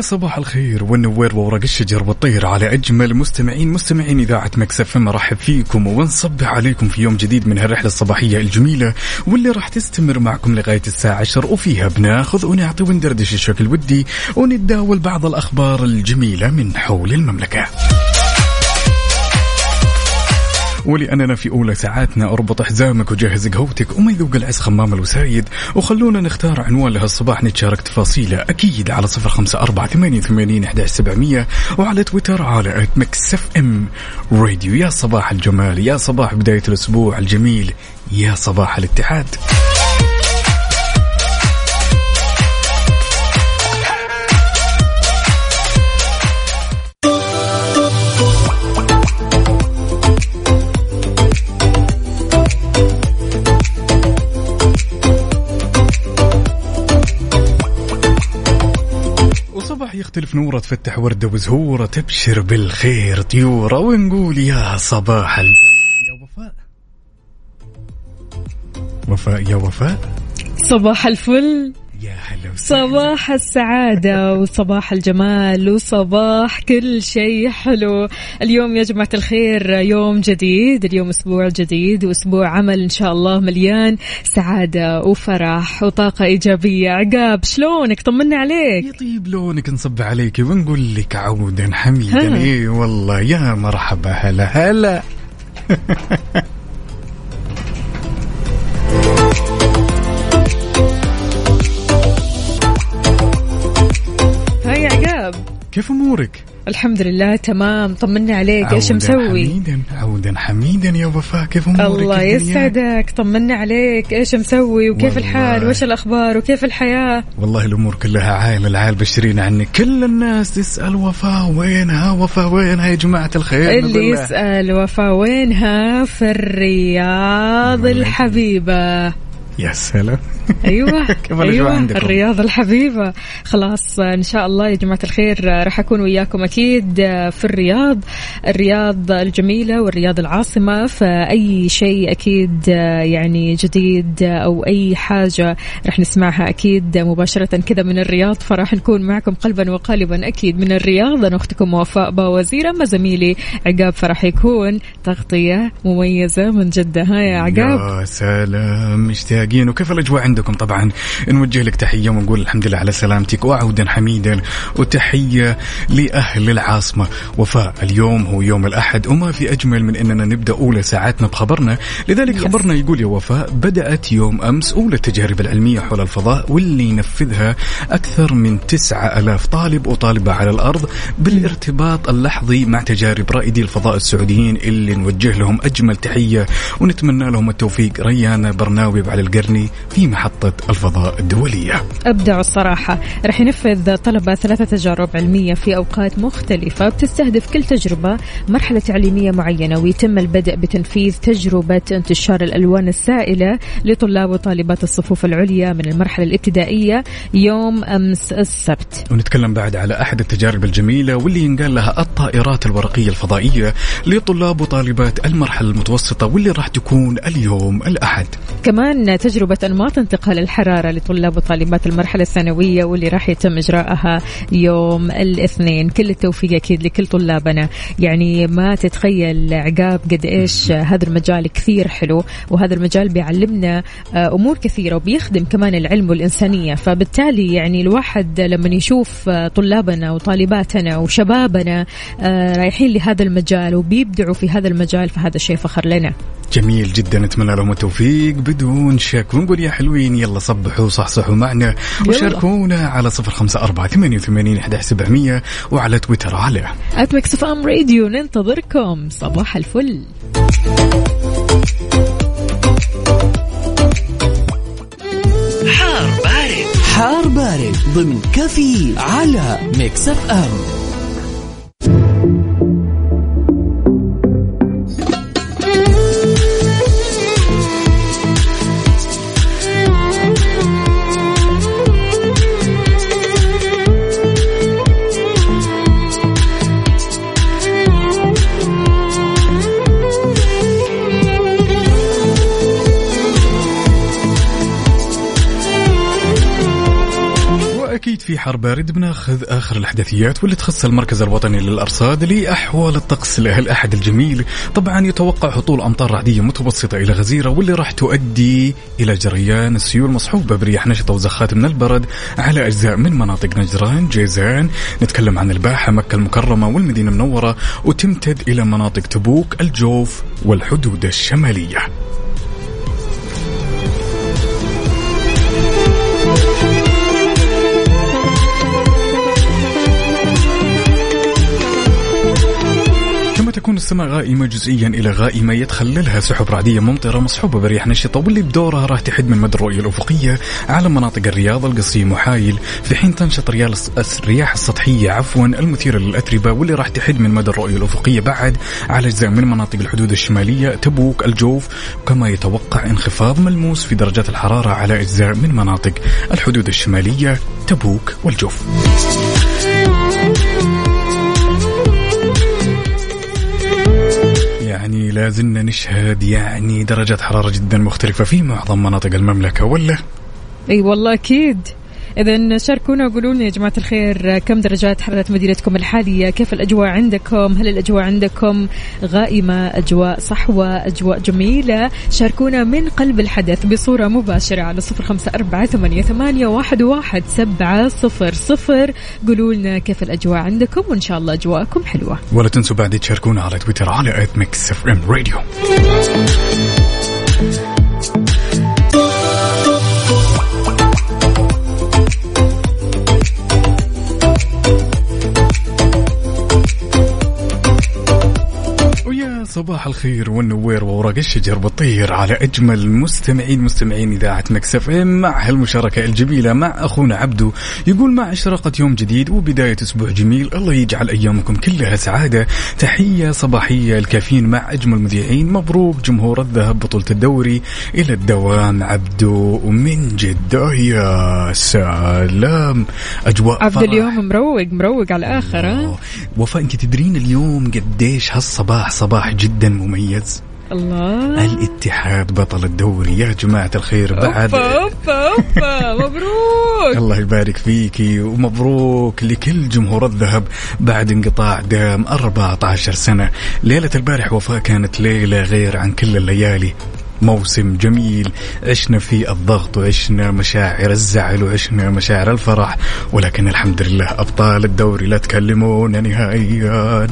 ويا صباح الخير. والنوير وورق الشجر والطير على أجمل مستمعين مستمعين إذاعة مكسف مرحب فيكم ونصبح عليكم في يوم جديد من هالرحلة الصباحية الجميلة واللي راح تستمر معكم لغاية الساعة 10 وفيها بناخذ ونعطي وندردش الشكل ودي ونتداول بعض الأخبار الجميلة من حول المملكة. ولأننا في أولى ساعاتنا. أربط حزامك وجهز قهوتك. وما يذوق العز خمام الوسايد. وخلونا نختار عنوان لهالصباح نتشارك تفاصيله. أكيد على صفر خمسة أربعة ثمانية وثمانين سبعمية وعلى تويتر على Mix FM Radio يا صباح الجمال. يا صباح بداية الأسبوع الجميل. يا صباح الاتحاد. يختلف نورة تفتح ورده وزهورة تبشر بالخير طيورة. ونقول يا صباح الجمال يا وفاء. وفاء يا وفاء. صباح الفل. يا هلا صباح السعادة وصباح الجمال وصباح كل شيء حلو. اليوم يا جماعة الخير يوم جديد اليوم أسبوع جديد وأسبوع عمل إن شاء الله مليان سعادة وفرح وطاقة إيجابية. عقاب شلونك؟ طمنا عليك. يطيب لونك نصب عليك ونقول لك عودا حميدا. اي والله يا مرحبا هلا هلا. كيف أمورك؟ الحمد لله تمام. طمنا عليك. إيش عوداً مسوي؟ حميدا عودا حميدا يا وفاء. كيف أمورك؟ الله؟ يسعدك. طمنا عليك. إيش مسوي؟ وكيف والله. الحال؟ وإيش الأخبار؟ وكيف الحياة؟ والله الأمور كلها عال العال بشرين عنك كل الناس تسأل وفاء وينها وفاء؟ وينها يا جماعة الخير؟ اللي نقول لها. يسأل وفا وينها في الرياض والله. يا سلام. أيوه أيوه عندكم؟ الرياض الحبيبة. خلاص إن شاء الله يا جماعة الخير راح أكون وياكم أكيد في الرياض. الرياض الجميلة والرياض العاصمة فأي شيء أكيد يعني جديد أو أي حاجة راح نسمعها أكيد مباشرة كذا من الرياض. فراح نكون معكم قلبا وقالبا أكيد من الرياض. أنا أختكم وفاء باوزير أما زميلي عقاب فراح يكون تغطية مميزة من جدة. ها يا عقاب. يا سلام مشتاقين وكيف الأجواء عندكم؟ طبعا نوجه لك تحية ونقول الحمد لله على سلامتك وعودا حميدا وتحية لأهل العاصمة. وفاء اليوم هو يوم الأحد وما في أجمل من أننا نبدأ أولى ساعاتنا بخبرنا. لذلك. خبرنا يقول يا وفاء بدأت يوم أمس أولى التجارب العلمية حول الفضاء واللي ينفذها أكثر من 9000 طالب وطالبة على الأرض بالارتباط اللحظي مع تجارب رائدي الفضاء السعوديين اللي نوجه لهم أجمل تحية ونتمنى لهم التوفيق. ريان برناوي على القرني في محطة الفضاء الدولية. أبدعوا الصراحة رح ينفذ طلبة ثلاثة تجارب علمية في أوقات مختلفة بتستهدف كل تجربة مرحلة تعليمية معينة ويتم البدء بتنفيذ تجربة انتشار الألوان السائلة لطلاب وطالبات الصفوف العليا من المرحلة الابتدائية يوم أمس السبت ونتكلم بعد على أحد التجارب الجميلة واللي ينقال لها الطائرات الورقية الفضائية لطلاب وطالبات المرحلة المتوسطة واللي راح تكون اليوم الأحد. كمان تجربة أنماط انتقال الحرارة لطلاب وطالبات المرحلة الثانوية واللي راح يتم إجراءها يوم الاثنين. كل التوفيق أكيد لكل طلابنا. يعني ما تتخيل عقاب قد إيش هذا المجال كثير حلو وهذا المجال بيعلمنا آه، أمور كثيرة وبيخدم كمان العلم والإنسانية. فبالتالي يعني الواحد لما يشوف آه، طلابنا وطالباتنا وشبابنا آه، رايحين لهذا المجال وبيبدعوا في هذا المجال فهذا شيء فخر لنا. جميل جدا نتمنى لهم التوفيق بدون شك. ونقول يا حلوين يلا صبحوا صحصحوا معنا. وشاركونا على صفر خمسة أربعة ثمانية وثمانين أحد سبعمية وعلى تويتر على at FM Radio ننتظركم. صباح الفل. حار بارد. حار بارد ضمن كافيين على Mix FM واكيد في حر بارد بناخذ آخر الأحداثيات واللي تخص المركز الوطني للأرصاد لأحوال الطقس لهالاحد الجميل. طبعا يتوقع هطول أمطار رعدية متوسطة إلى غزيرة واللي راح تؤدي إلى جريان السيول مصحوبه برياح نشطه وزخات من البرد على أجزاء من مناطق نجران جيزان. نتكلم عن الباحة مكة المكرمة والمدينة المنورة وتمتد إلى مناطق تبوك الجوف والحدود الشمالية. تكون السماء غائمة جزئيا إلى غائمة يتخللها سحب رعدية ممطرة مصحوبة برياح نشطة واللي بدورها راح تحد من مدى الرؤية الأفقية على مناطق الرياض القصيم وحايل في حين تنشط الرياح السطحية عفوا المثيرة للأتربة واللي راح تحد من مدى الرؤية الأفقية بعد على أجزاء من مناطق الحدود الشمالية تبوك الجوف. كما يتوقع انخفاض ملموس في درجات الحرارة على أجزاء من مناطق الحدود الشمالية تبوك والجوف. يعني لازلنا نشهد يعني درجات حرارة جدا مختلفة في معظم مناطق المملكة ولا؟ إي والله أكيد إذا شاركونا وقولوا لنا يا جماعة الخير كم درجات حرارة مدينتكم الحالية؟ كيف الأجواء عندكم؟ هل الأجواء عندكم غائمة؟ أجواء صحوة؟ أجواء جميلة؟ شاركونا من قلب الحدث بصورة مباشرة على صفر خمسة أربعة ثمانية, واحد, واحد سبعة صفر صفر. قولوا لنا كيف الأجواء عندكم وإن شاء الله أجواءكم حلوة. ولا تنسوا بعد تشاركونا على تويتر على at Mix FM Radio صباح الخير والنوير وورق الشجر بطير على أجمل مستمعين مستمعين إذاعة Mix FM مع هالمشاركة الجميلة مع أخونا عبدو. يقول مع إشراقة يوم جديد وبداية أسبوع جميل الله يجعل أيامكم كلها سعادة. تحية صباحية الكافيين مع أجمل مذيعين. مبروك جمهور الذهب بطولة الدوري. إلى الدوام عبدو ومن جدة. يا سلام. أجواء عبد فرح. اليوم مروق مروق على الآخر ها. وفاء أنت تدرين اليوم قديش هالصباح صباح جدا مميز. الله. الاتحاد بطل الدوري. يا جماعة الخير بعد أوبا أوبا. مبروك. الله يبارك فيكي ومبروك لكل جمهور الذهب بعد انقطاع دام 14 سنة. ليلة البارح وفاء كانت ليلة غير عن كل الليالي. موسم جميل. عشنا فيه الضغط وعشنا مشاعر الزعل وعشنا مشاعر الفرح. ولكن الحمد لله أبطال الدوري لا تكلمونا نهائيا.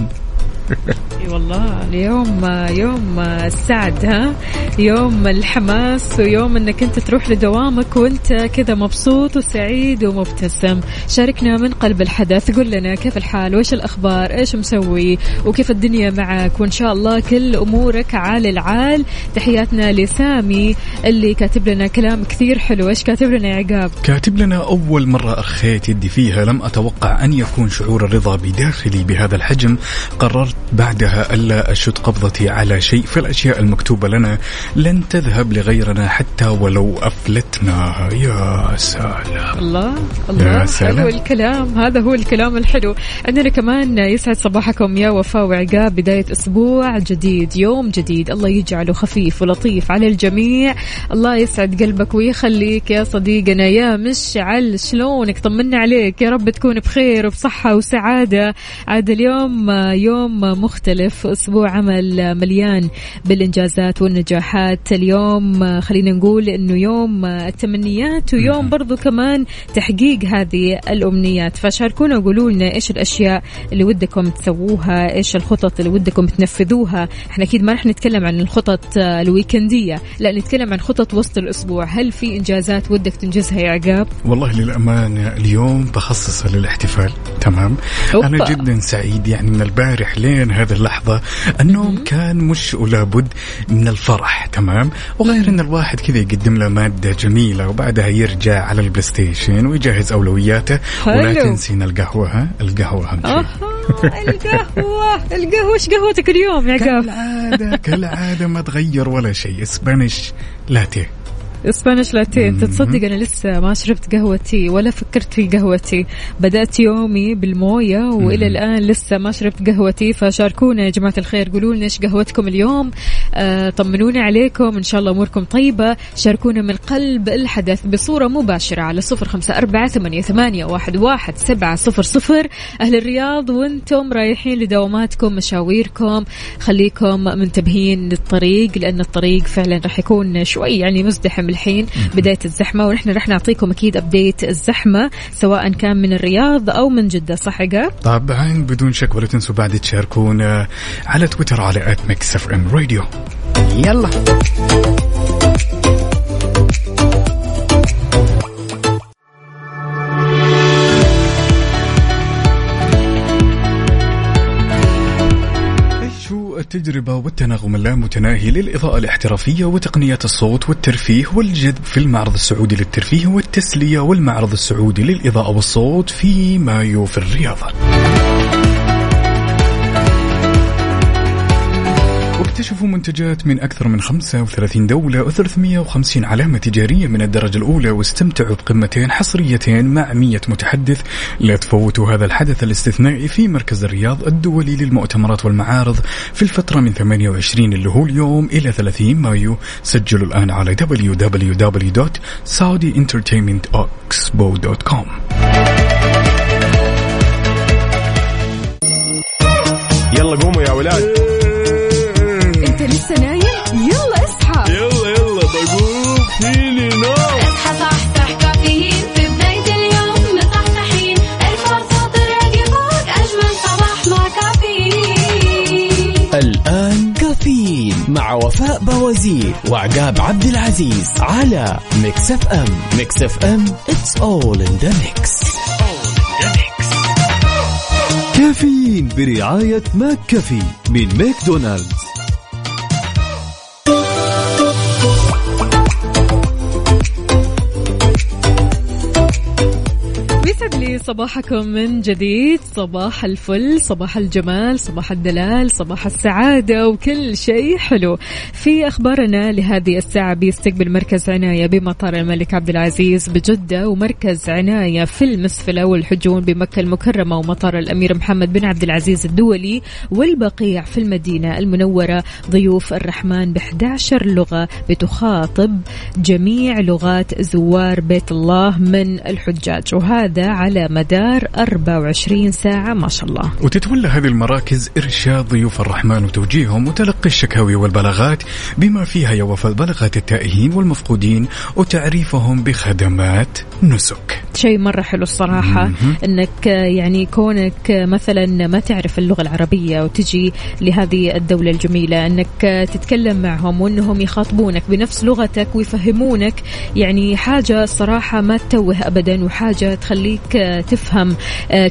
إي والله. اليوم يوم السعد ها؟ يوم الحماس ويوم إنك أنت تروح لدوامك وأنت كذا مبسوط وسعيد ومبتسم. شاركنا من قلب الحدث قل لنا كيف الحال؟ وإيش الأخبار؟ إيش مسوي؟ وكيف الدنيا معك؟ وإن شاء الله كل أمورك عال العال. تحياتنا لسامي اللي كاتب لنا كلام كثير حلو. إيش كاتب لنا يا عقاب؟ كاتب لنا أول مرة أرخيت يدي فيها لم أتوقع أن يكون شعور الرضا بداخلي بهذا الحجم. قررت بعدها ألا أشد قبضتي على شيء فالأشياء المكتوبة لنا لن تذهب لغيرنا حتى ولو أفلتناها يا سلام الله يا الله سلام. حلو الكلام هذا هو الكلام الحلو. عندنا كمان يسعد صباحكم يا وفاء وعقاب بداية أسبوع جديد يوم جديد. الله يجعله خفيف ولطيف على الجميع. الله يسعد قلبك ويخليك يا صديقنا. يا مشعل شلونك؟ طمنا عليك. يا رب تكون بخير وبصحة وسعادة. عاد اليوم يوم مختلف. أسبوع عمل مليان بالإنجازات والنجاحات. اليوم خلينا نقول أنه يوم التمنيات ويوم برضو كمان تحقيق هذه الأمنيات. فشاركونا وقولوا لنا إيش الأشياء اللي ودكم تسووها إيش الخطط اللي ودكم تنفذوها. إحنا أكيد ما رح نتكلم عن الخطط الويكندية لا نتكلم عن خطط وسط الأسبوع. هل في إنجازات ودك تنجزها يا عقاب؟ والله للأمانة اليوم بخصصها للاحتفال تمام؟ أوبا. أنا جدا سعيد يعني من البارح لين هذا اللحظة اللحظة النوم كان مش ولا بد من الفرح تمام؟ وغير إن الواحد كذا يقدم له مادة جميلة وبعدها يرجع على ال PlayStation ويجهز أولوياته. ولا. تنسين القهوة ها؟ القهوة اهم شيء القهوة. القهوة إيش قهوتك اليوم يا قهوة؟ كالعادة كالعادة ما تغير ولا شيء. Spanish لاتيه اسبانيش لاتيه انت تصدق أنا لسه ما شربت قهوتي ولا فكرت في قهوتي. بدأت يومي بالموية وإلى الآن لسه ما شربت قهوتي. فشاركونا يا جماعة الخير. قولوا لنا إيش قهوتكم اليوم. آه طمنونا عليكم. إن شاء الله أموركم طيبة. شاركونا من قلب الحدث بصورة مباشرة على صفر خمسة أربعة ثمانية, ثمانية واحد, واحد سبعة صفر صفر. أهل الرياض وأنتم رايحين لدواماتكم مشاويركم. خليكم منتبهين للطريق لأن الطريق فعلا راح يكون شوي يعني مزدحم الحين بداية الزحمة ونحن راح نعطيكم أكيد update الزحمة سواء كان من الرياض أو من جدة صح؟ طبعا بدون شك ولا تنسوا بعد تشاركونا على تويتر على at Mix FM Radio يلا. التجربة والتناغم اللامتناهي للإضاءة الاحترافية وتقنيات الصوت والترفيه والجذب في المعرض السعودي للترفيه والتسلية والمعرض السعودي للإضاءة والصوت في مايو في الرياض واكتشفوا منتجات من أكثر من 35 دولة و350 علامة تجارية من الدرجة الأولى واستمتعوا بقمتين حصريتين مع 100 متحدث. لا تفوتوا هذا الحدث الاستثنائي في مركز الرياض الدولي للمؤتمرات والمعارض في الفترة من 28 اللي هو اليوم إلى 30 مايو. سجلوا الآن على www.saudientertainmentexpo.com يلا قوموا يا ولاد. بوازير وعقاب عبد العزيز على Mix FM Mix FM it's all in the mix. كافيين برعاية McCafé من ماكدونالدز. صباحكم من جديد. صباح الفل صباح الجمال صباح الدلال صباح السعادة وكل شيء حلو. في أخبارنا لهذه الساعة بيستقبل مركز عناية بمطار الملك عبد العزيز بجدة ومركز عناية في المسفلة والحجون بمكة المكرمة ومطار الأمير محمد بن عبد العزيز الدولي والبقيع في المدينة المنورة ضيوف الرحمن ب 11 لغة بتخاطب جميع لغات زوار بيت الله من الحجاج. وهذا على مدار 24 ساعة ما شاء الله. وتتولى هذه المراكز إرشاد ضيوف الرحمن وتوجيههم وتلقي الشكاوي والبلاغات بما فيها يا وفاء بلاغات التائهين والمفقودين وتعريفهم بخدمات نسك. شيء مرة حلو الصراحة إنك يعني كونك مثلا ما تعرف اللغة العربية وتجي لهذه الدولة الجميلة إنك تتكلم معهم وإنهم يخاطبونك بنفس لغتك ويفهمونك يعني حاجة صراحة ما تتوه ابدا وحاجة تخليك تفهم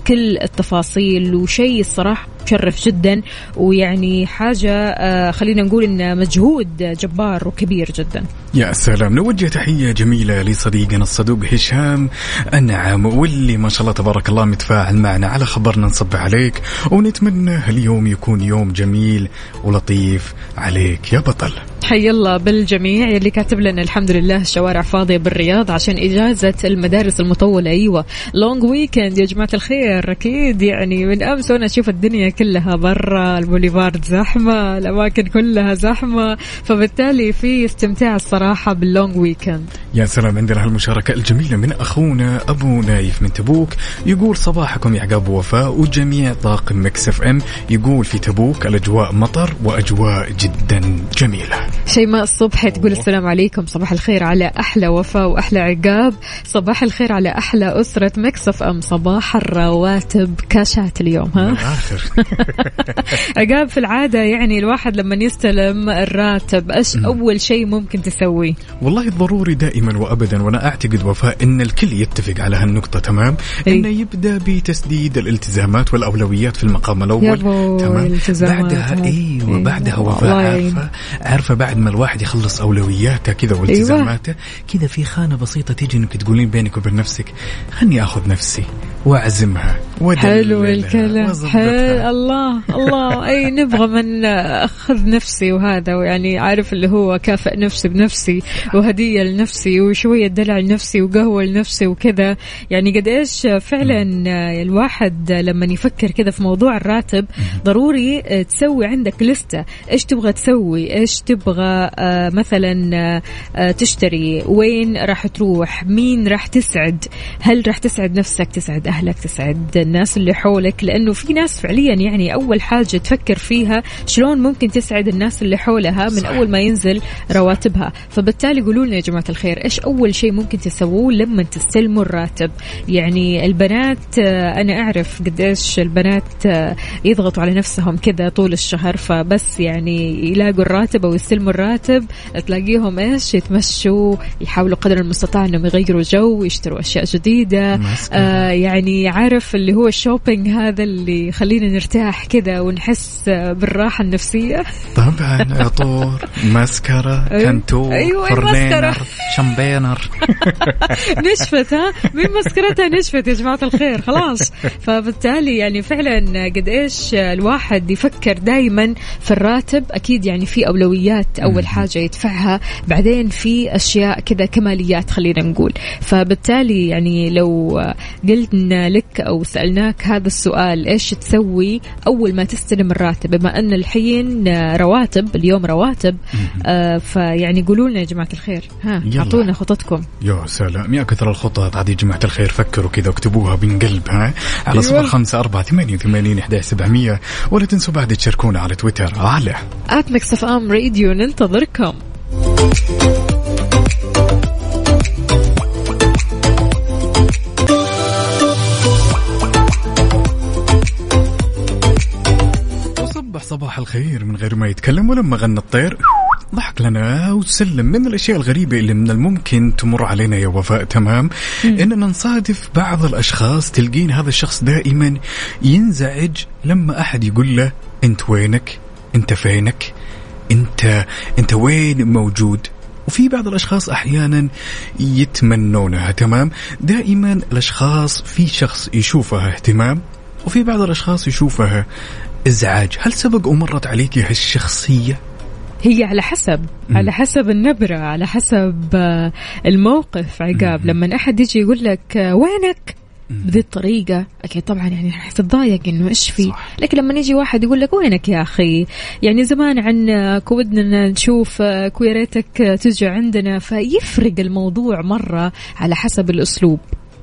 كل التفاصيل. وشيء الصراحة مشرف جدا ويعني حاجة آه، خلينا نقول انه مجهود جبار وكبير جدا. يا سلام. نوجه تحية جميلة لصديقنا الصدوق هشام النعم واللي ما شاء الله تبارك الله متفاعل معنا. على خبرنا نصب عليك ونتمنى اليوم يكون يوم جميل ولطيف عليك. يا بطل. حي الله بالجميع اللي كاتب لنا الحمد لله الشوارع فاضية بالرياض عشان إجازة المدارس المطولة. أيوة long weekend يا جماعة الخير أكيد يعني من أمس وأنا أشوف الدنيا كلها برا البوليفارد زحمة الأماكن كلها زحمة. فبالتالي في استمتاع الصراحة بال long weekend يا سلام عندنا هالمشاركة الجميلة من أخونا أبو نايف من تبوك. يقول صباحكم يا عقاب وفاء وجميع طاقم Mix FM. يقول في تبوك الأجواء مطر وأجواء جدا جميلة. شيماء الصبح تقول السلام عليكم. صباح الخير على أحلى وفاء وأحلى عقاب. صباح الخير على أحلى أسرة مكسف أم. صباح الرواتب كاشات اليوم ها؟ آخر عقاب في العادة يعني الواحد لما يستلم الراتب إيش أول شيء ممكن تسويه والله الضروري دائما وابدا وأنا أعتقد وفاء إن الكل يتفق على هالنقطة تمام. إنه يبدأ بتسديد الالتزامات والأولويات في المقام الأول تمام بعدها. أيوه. بعدها وفاء. عارفة عارفة بعد ما الواحد يخلص أولوياته كذا أيوة. والتزاماته كذا في خانة بسيطة تيجي إنك تقولين بينك وبين نفسك خلني آخذ نفسي وأعزمها حلو الكلام. حلو الله الله. أي نبغى من أخذ نفسي وهذا ويعني عارف اللي هو كافئ نفسي بنفسي وهدية لنفسي وشوية دلع لنفسي وقهوة لنفسي وكذا. يعني قد إيش فعلا الواحد لما يفكر كذا في موضوع الراتب ضروري تسوي عندك لستة. إيش تبغى تسوي؟ إيش تبغى آه، مثلا آه، آه، تشتري؟ وين راح تروح؟ مين راح تسعد؟ هل راح تسعد نفسك تسعد أهلك تسعد الناس اللي حولك؟ لأنه في ناس فعليا يعني أول حاجة تفكر فيها شلون ممكن تسعد الناس اللي حولها من صح. أول ما ينزل رواتبها. فبالتالي قولوا لنا يا جماعة الخير إيش أول شيء ممكن تسووه لما تستلموا الراتب؟ يعني البنات آه، أنا أعرف قديش البنات آه، يضغطوا على نفسهم كذا طول الشهر فبس يعني يلاقوا الراتب أو يستلموا الراتب تلاقيهم إيش؟ يتمشوا يحاولوا قدر المستطاع إنهم يغيروا جو يشتروا أشياء جديدة. آه يعني عارف اللي هو ال shopping هذا اللي يخلينا نرتاح. كذا ونحس بالراحة النفسية. طبعا عطور أيوة. contour أيوة، فرنينر المسكرة. شامبينر نشفت ها؟ من مسكرتها؟ نشفت يا جماعة الخير خلاص. فبالتالي يعني فعلا قد إيش الواحد يفكر دائما في الراتب. أكيد يعني في أولويات أول حاجة يدفعها. بعدين في أشياء كذا كماليات خلينا نقول. فبالتالي يعني لو قلنا لك أو سألناك هذا السؤال إيش تسوي أول ما تستلم الراتب بما أن الحين رواتب اليوم رواتب آه فيعني قولوا لنا يا جماعة الخير. ها. أعطونا خططكم. يا سلام. يا كثر الخطط. هذه يا جماعة الخير فكروا كذا اكتبوها من قلب ها؟ على أيوة. صفر خمسة أربعة ثمانية وثمانين إحدى سبعمية. ولا تنسوا بعد تشاركونا على تويتر. على at Mix FM Radio ننتظركم. الخير من غير ما يتكلم ولما غنى الطير. ضحك لنا وسلم من الأشياء الغريبة اللي من الممكن تمر علينا يا وفاء. تمام؟ اننا نصادف بعض الأشخاص تلقين هذا الشخص دائما ينزعج لما أحد يقول له أنت وينك؟ أنت فينك؟ أنت أنت وين موجود؟ وفي بعض الأشخاص أحيانا يتمنونها تمام؟ دائما الأشخاص في شخص يشوفها. اهتمام وفي بعض الأشخاص يشوفها. إزعاج. هل سبق ومرت عليك هالشخصيه هي على حسب على حسب النبرة على حسب آه، الموقف عقاب. لما أحد يجي يقول لك آه، وينك؟ بذي الطريقة. أكيد طبعا يعني راح تتضايق إنه إيش في. لكن لما يجي واحد يقول لك وينك يا أخي؟ يعني زمان عنك ودنا نشوفك ويا ريتك آه، تجي عندنا فيفرق الموضوع مرة على حسب الأسلوب.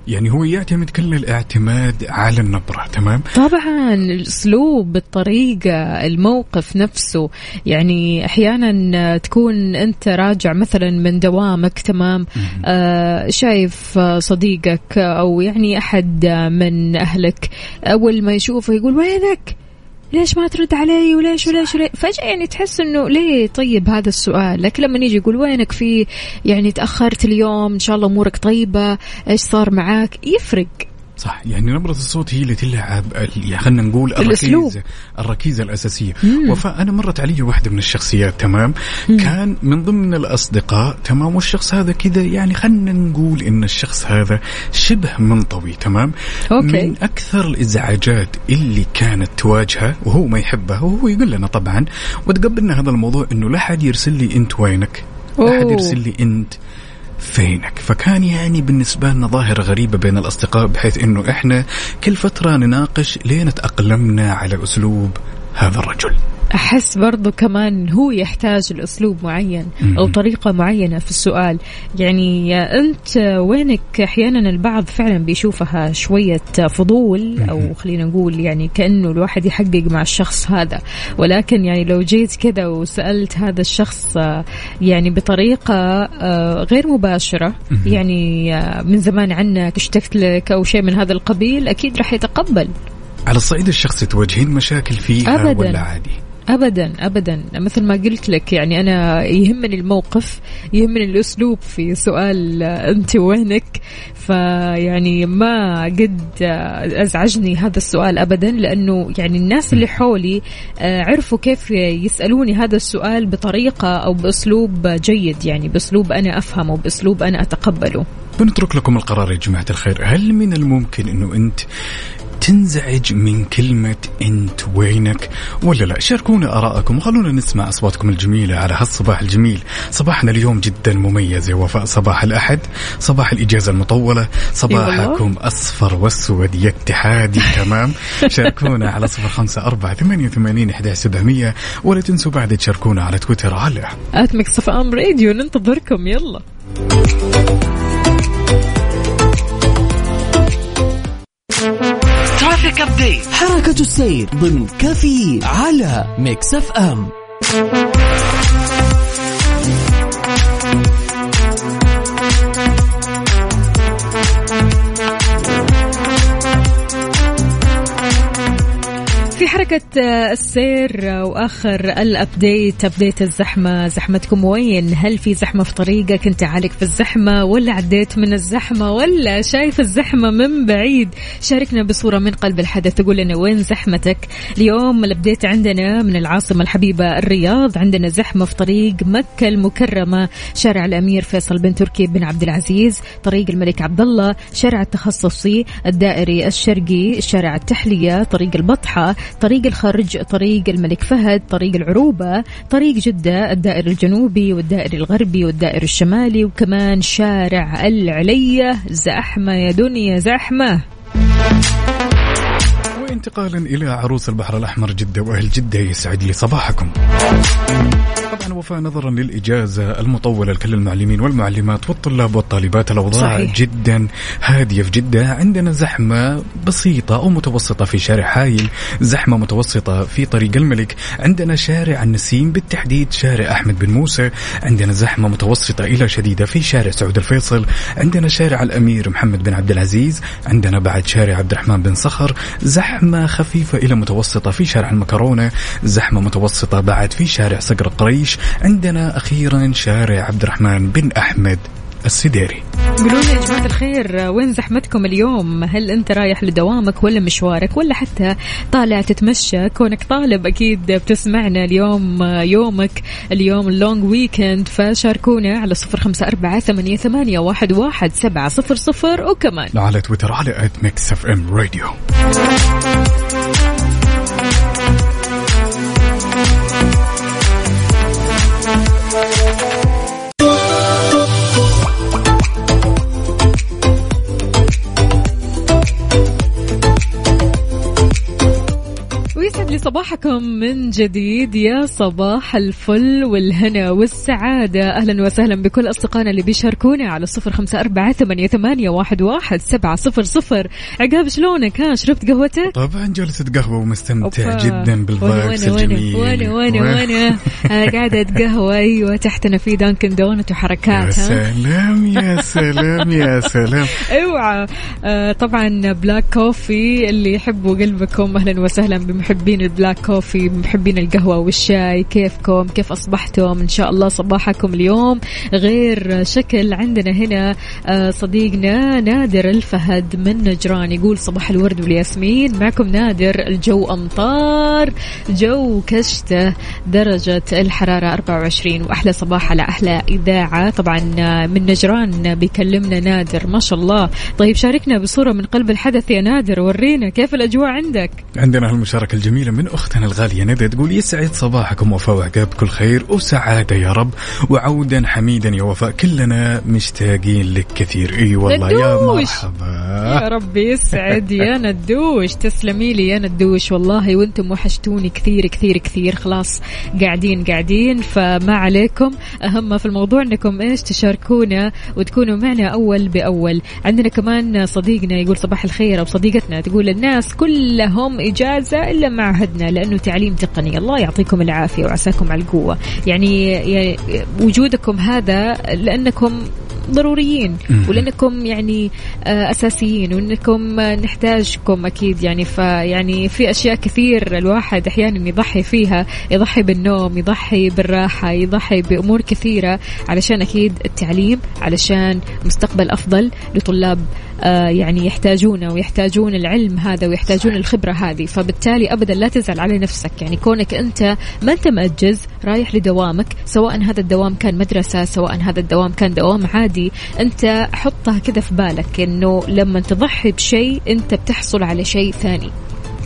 يعني هو يعتمد كل الاعتماد على النبرة تمام؟ طبعا الأسلوب الطريقة الموقف نفسه. يعني أحيانا تكون أنت راجع مثلا من دوامك تمام؟ آه شايف صديقك أو يعني أحد آه، من أهلك أول ما يشوفه يقول وينك؟ ليش ما ترد علي وليش وليش وليش؟ فجأة يعني تحس إنه ليه طيب هذا السؤال؟ لكن لما يجي يقول وينك في يعني تأخرت اليوم؟ إن شاء الله أمورك طيبة. إيش صار معاك؟ يفرق. صح. يعني نبرة الصوت هي اللي تلعب ال- خلينا نقول. الركيزة الركيزة الأساسية. وفاء أنا مرت علي واحدة من الشخصيات تمام؟ كان من ضمن الأصدقاء تمام؟ والشخص هذا كذا يعني خلينا نقول إن الشخص هذا شبه منطوي تمام؟ أوكي. من أكثر الإزعاجات اللي كانت تواجهه وهو ما يحبها وهو يقول لنا طبعا وتقبلنا هذا الموضوع إنه لا أحد يرسل لي أنت وينك؟ لا أحد أوه. يرسل لي أنت. فينك. فكان يعني بالنسبة لنا ظاهرة غريبة بين الأصدقاء بحيث أنه إحنا كل فترة نناقش لين تأقلمنا على أسلوب هذا الرجل. أحس برضو كمان هو يحتاج الأسلوب معين أو طريقة معينة في السؤال. يعني أنت وينك أحيانا البعض فعلا بيشوفها شوية فضول أو خلينا نقول يعني كأنه الواحد يحقق مع الشخص هذا. ولكن يعني لو جيت كذا وسألت هذا الشخص يعني بطريقة آه، غير مباشرة يعني آه، من زمان عنك اشتقت لك أو شيء من هذا القبيل أكيد راح يتقبل. على الصعيد الشخصي تواجهين مشاكل فيها أبداً. ولا عادي؟ ابدا ابدا. مثل ما قلت لك يعني أنا يهمني الموقف يهمني الأسلوب في سؤال آه، أنت وينك؟ فيعني ما قد آه، أزعجني هذا السؤال ابدا لأنه يعني الناس اللي حولي آه، عرفوا كيف يسألوني هذا السؤال بطريقة أو بأسلوب جيد يعني بأسلوب أنا أفهمه بأسلوب أنا أتقبله. بنترك لكم القرار يا جماعة الخير. هل من الممكن أنه أنت تنزعج من كلمة أنت وينك ولا لا شاركونا آراءكم وخلونا نسمع أصواتكم الجميلة على هالصباح الجميل. صباحنا اليوم جدا مميز يا وفاء. صباح الأحد صباح الإجازة المطولة صباحكم أصفر وأسود يا اتحادي. تمام؟ شاركونا على صفر خمسة أربعة ثمانية وثمانين إحدى سبعمية. ولا تنسوا بعد تشاركونا على تويتر على at Mix FM Radio ننتظركم. يلا. traffic update حركة السير ضمن كافيين على Mix FM. حركة آه، السير وآخر ال update، update الزحمة. زحمتكم وين؟ هل في زحمة في طريقك؟ أنت عالق في الزحمة ولا عديت من الزحمة ولا شايف الزحمة من بعيد؟ شاركنا بصورة من قلب الحدث. تقول لنا وين زحمتك؟ اليوم ال update عندنا من العاصمة الحبيبة الرياض. عندنا زحمة في طريق مكة المكرمة. شارع الأمير فيصل بن تركي بن عبد العزيز. طريق الملك عبد الله. شارع التخصصي الدائري الشرقي. شارع التحلية. طريق البطحة. طريق الخرج طريق الملك فهد طريق العروبة طريق جدة الدائري الجنوبي والدائري الغربي والدائري الشمالي وكمان شارع العلية. زحمة يا دنيا زحمة. وانتقالا إلى عروس البحر الأحمر جدة وأهل جدة. يسعد لي صباحكم. طبعا وفاء نظرا للإجازة المطولة لكل المعلمين والمعلمات والطلاب والطالبات. الأوضاع صحيح. جدا هادية في جدة. عندنا زحمة بسيطة أو متوسطة في شارع حايل. زحمة متوسطة في طريق الملك. عندنا شارع النسيم بالتحديد شارع أحمد بن موسى. عندنا زحمة متوسطة إلى شديدة في شارع سعود الفيصل. عندنا شارع الأمير محمد بن عبد العزيز. عندنا بعد شارع عبد الرحمن بن صخر. زحمة خفيفة إلى متوسطة في شارع المكرونة زحمة متوسطة بعد في شارع صقر قريش. عندنا أخيرا شارع عبد الرحمن بن أحمد السديري. قولوا لي يا جماعة الخير وين زحمتكم اليوم؟ هل أنت رايح لدوامك ولا مشوارك ولا حتى طالع تتمشى؟ كونك طالب أكيد بتسمعنا اليوم يومك اليوم ال long weekend فشاركونا على صفر خمسة أربعة ثمانية, ثمانية واحد, واحد سبعة صفر صفر وكمان. على تويتر على Mix FM Radio صباحكم من جديد. يا صباح الفل والهنا والسعادة. أهلا وسهلا بكل أصدقائنا اللي بيشاركونا على صفر خمسة أربعة ثمانية, ثمانية واحد, واحد سبعة صفر صفر. عقاب شلونك؟ ها شربت قهوتك؟ طبعا جلسة قهوة ومستمتع أوبا. جدا بال vibes الجميل. وأنا وأنا؟ وأنا أنا قاعدة قهوة. أيوة تحتنا في دانكن دونتس يا وحركات ها؟ سلام يا سلام يا سلام. اوعى آه طبعا black coffee اللي يحبوا قلبكم. أهلا وسهلا بمحبين ال black coffee بمحبين القهوة والشاي كيفكم؟ كيف أصبحتم؟ إن شاء الله صباحكم اليوم غير شكل. عندنا هنا آه صديقنا نادر الفهد من نجران يقول صباح الورد والياسمين. معكم نادر الجو أمطار جو كشته درجة الحرارة 24 وأحلى صباح على أحلى إذاعة. طبعا آه، من نجران بيكلمنا نادر ما شاء الله. طيب شاركنا بصورة من قلب الحدث يا نادر ورينا كيف الأجواء عندك. عندنا هالمشاركة الجميلة من أختنا الغالية ندى تقول يسعد صباحكم وفاء وعقاب كل خير وسعادة يا رب وعودا حميدا يا وفاء كلنا مشتاقين لك كثير. إي والله يا. مرحبا. يا رب يسعد يا ندوش. تسلمي لي يا ندوش والله وأنتم وحشتوني كثير كثير كثير. خلاص قاعدين قاعدين. فما عليكم. أهم في الموضوع إنكم إيش تشاركونا وتكونوا معنا أول بأول. عندنا كمان صديقنا يقول صباح الخير أو صديقتنا تقول الناس كلهم إجازة إلا معهدنا لأنه تعليم تقني. الله يعطيكم العافية وعساكم على القوة. يعني يعني وجودكم هذا لأنكم ضروريين. ولأنكم يعني آه، أساسيين وإنكم نحتاجكم أكيد. يعني فيعني في أشياء كثير الواحد أحيانا يضحي فيها يضحي بالنوم يضحي بالراحة يضحي بأمور كثيرة علشان أكيد التعليم علشان مستقبل أفضل لطلاب يعني يحتاجونه ويحتاجون العلم هذا ويحتاجون الخبرة هذه. فبالتالي ابدا لا تزعل على نفسك. يعني كونك أنت ما أنت مأجز رايح لدوامك سواء هذا الدوام كان مدرسة سواء هذا الدوام كان دوام عادي أنت حطها كذا في بالك إنه لما تضحي بشيء أنت بتحصل على شيء ثاني.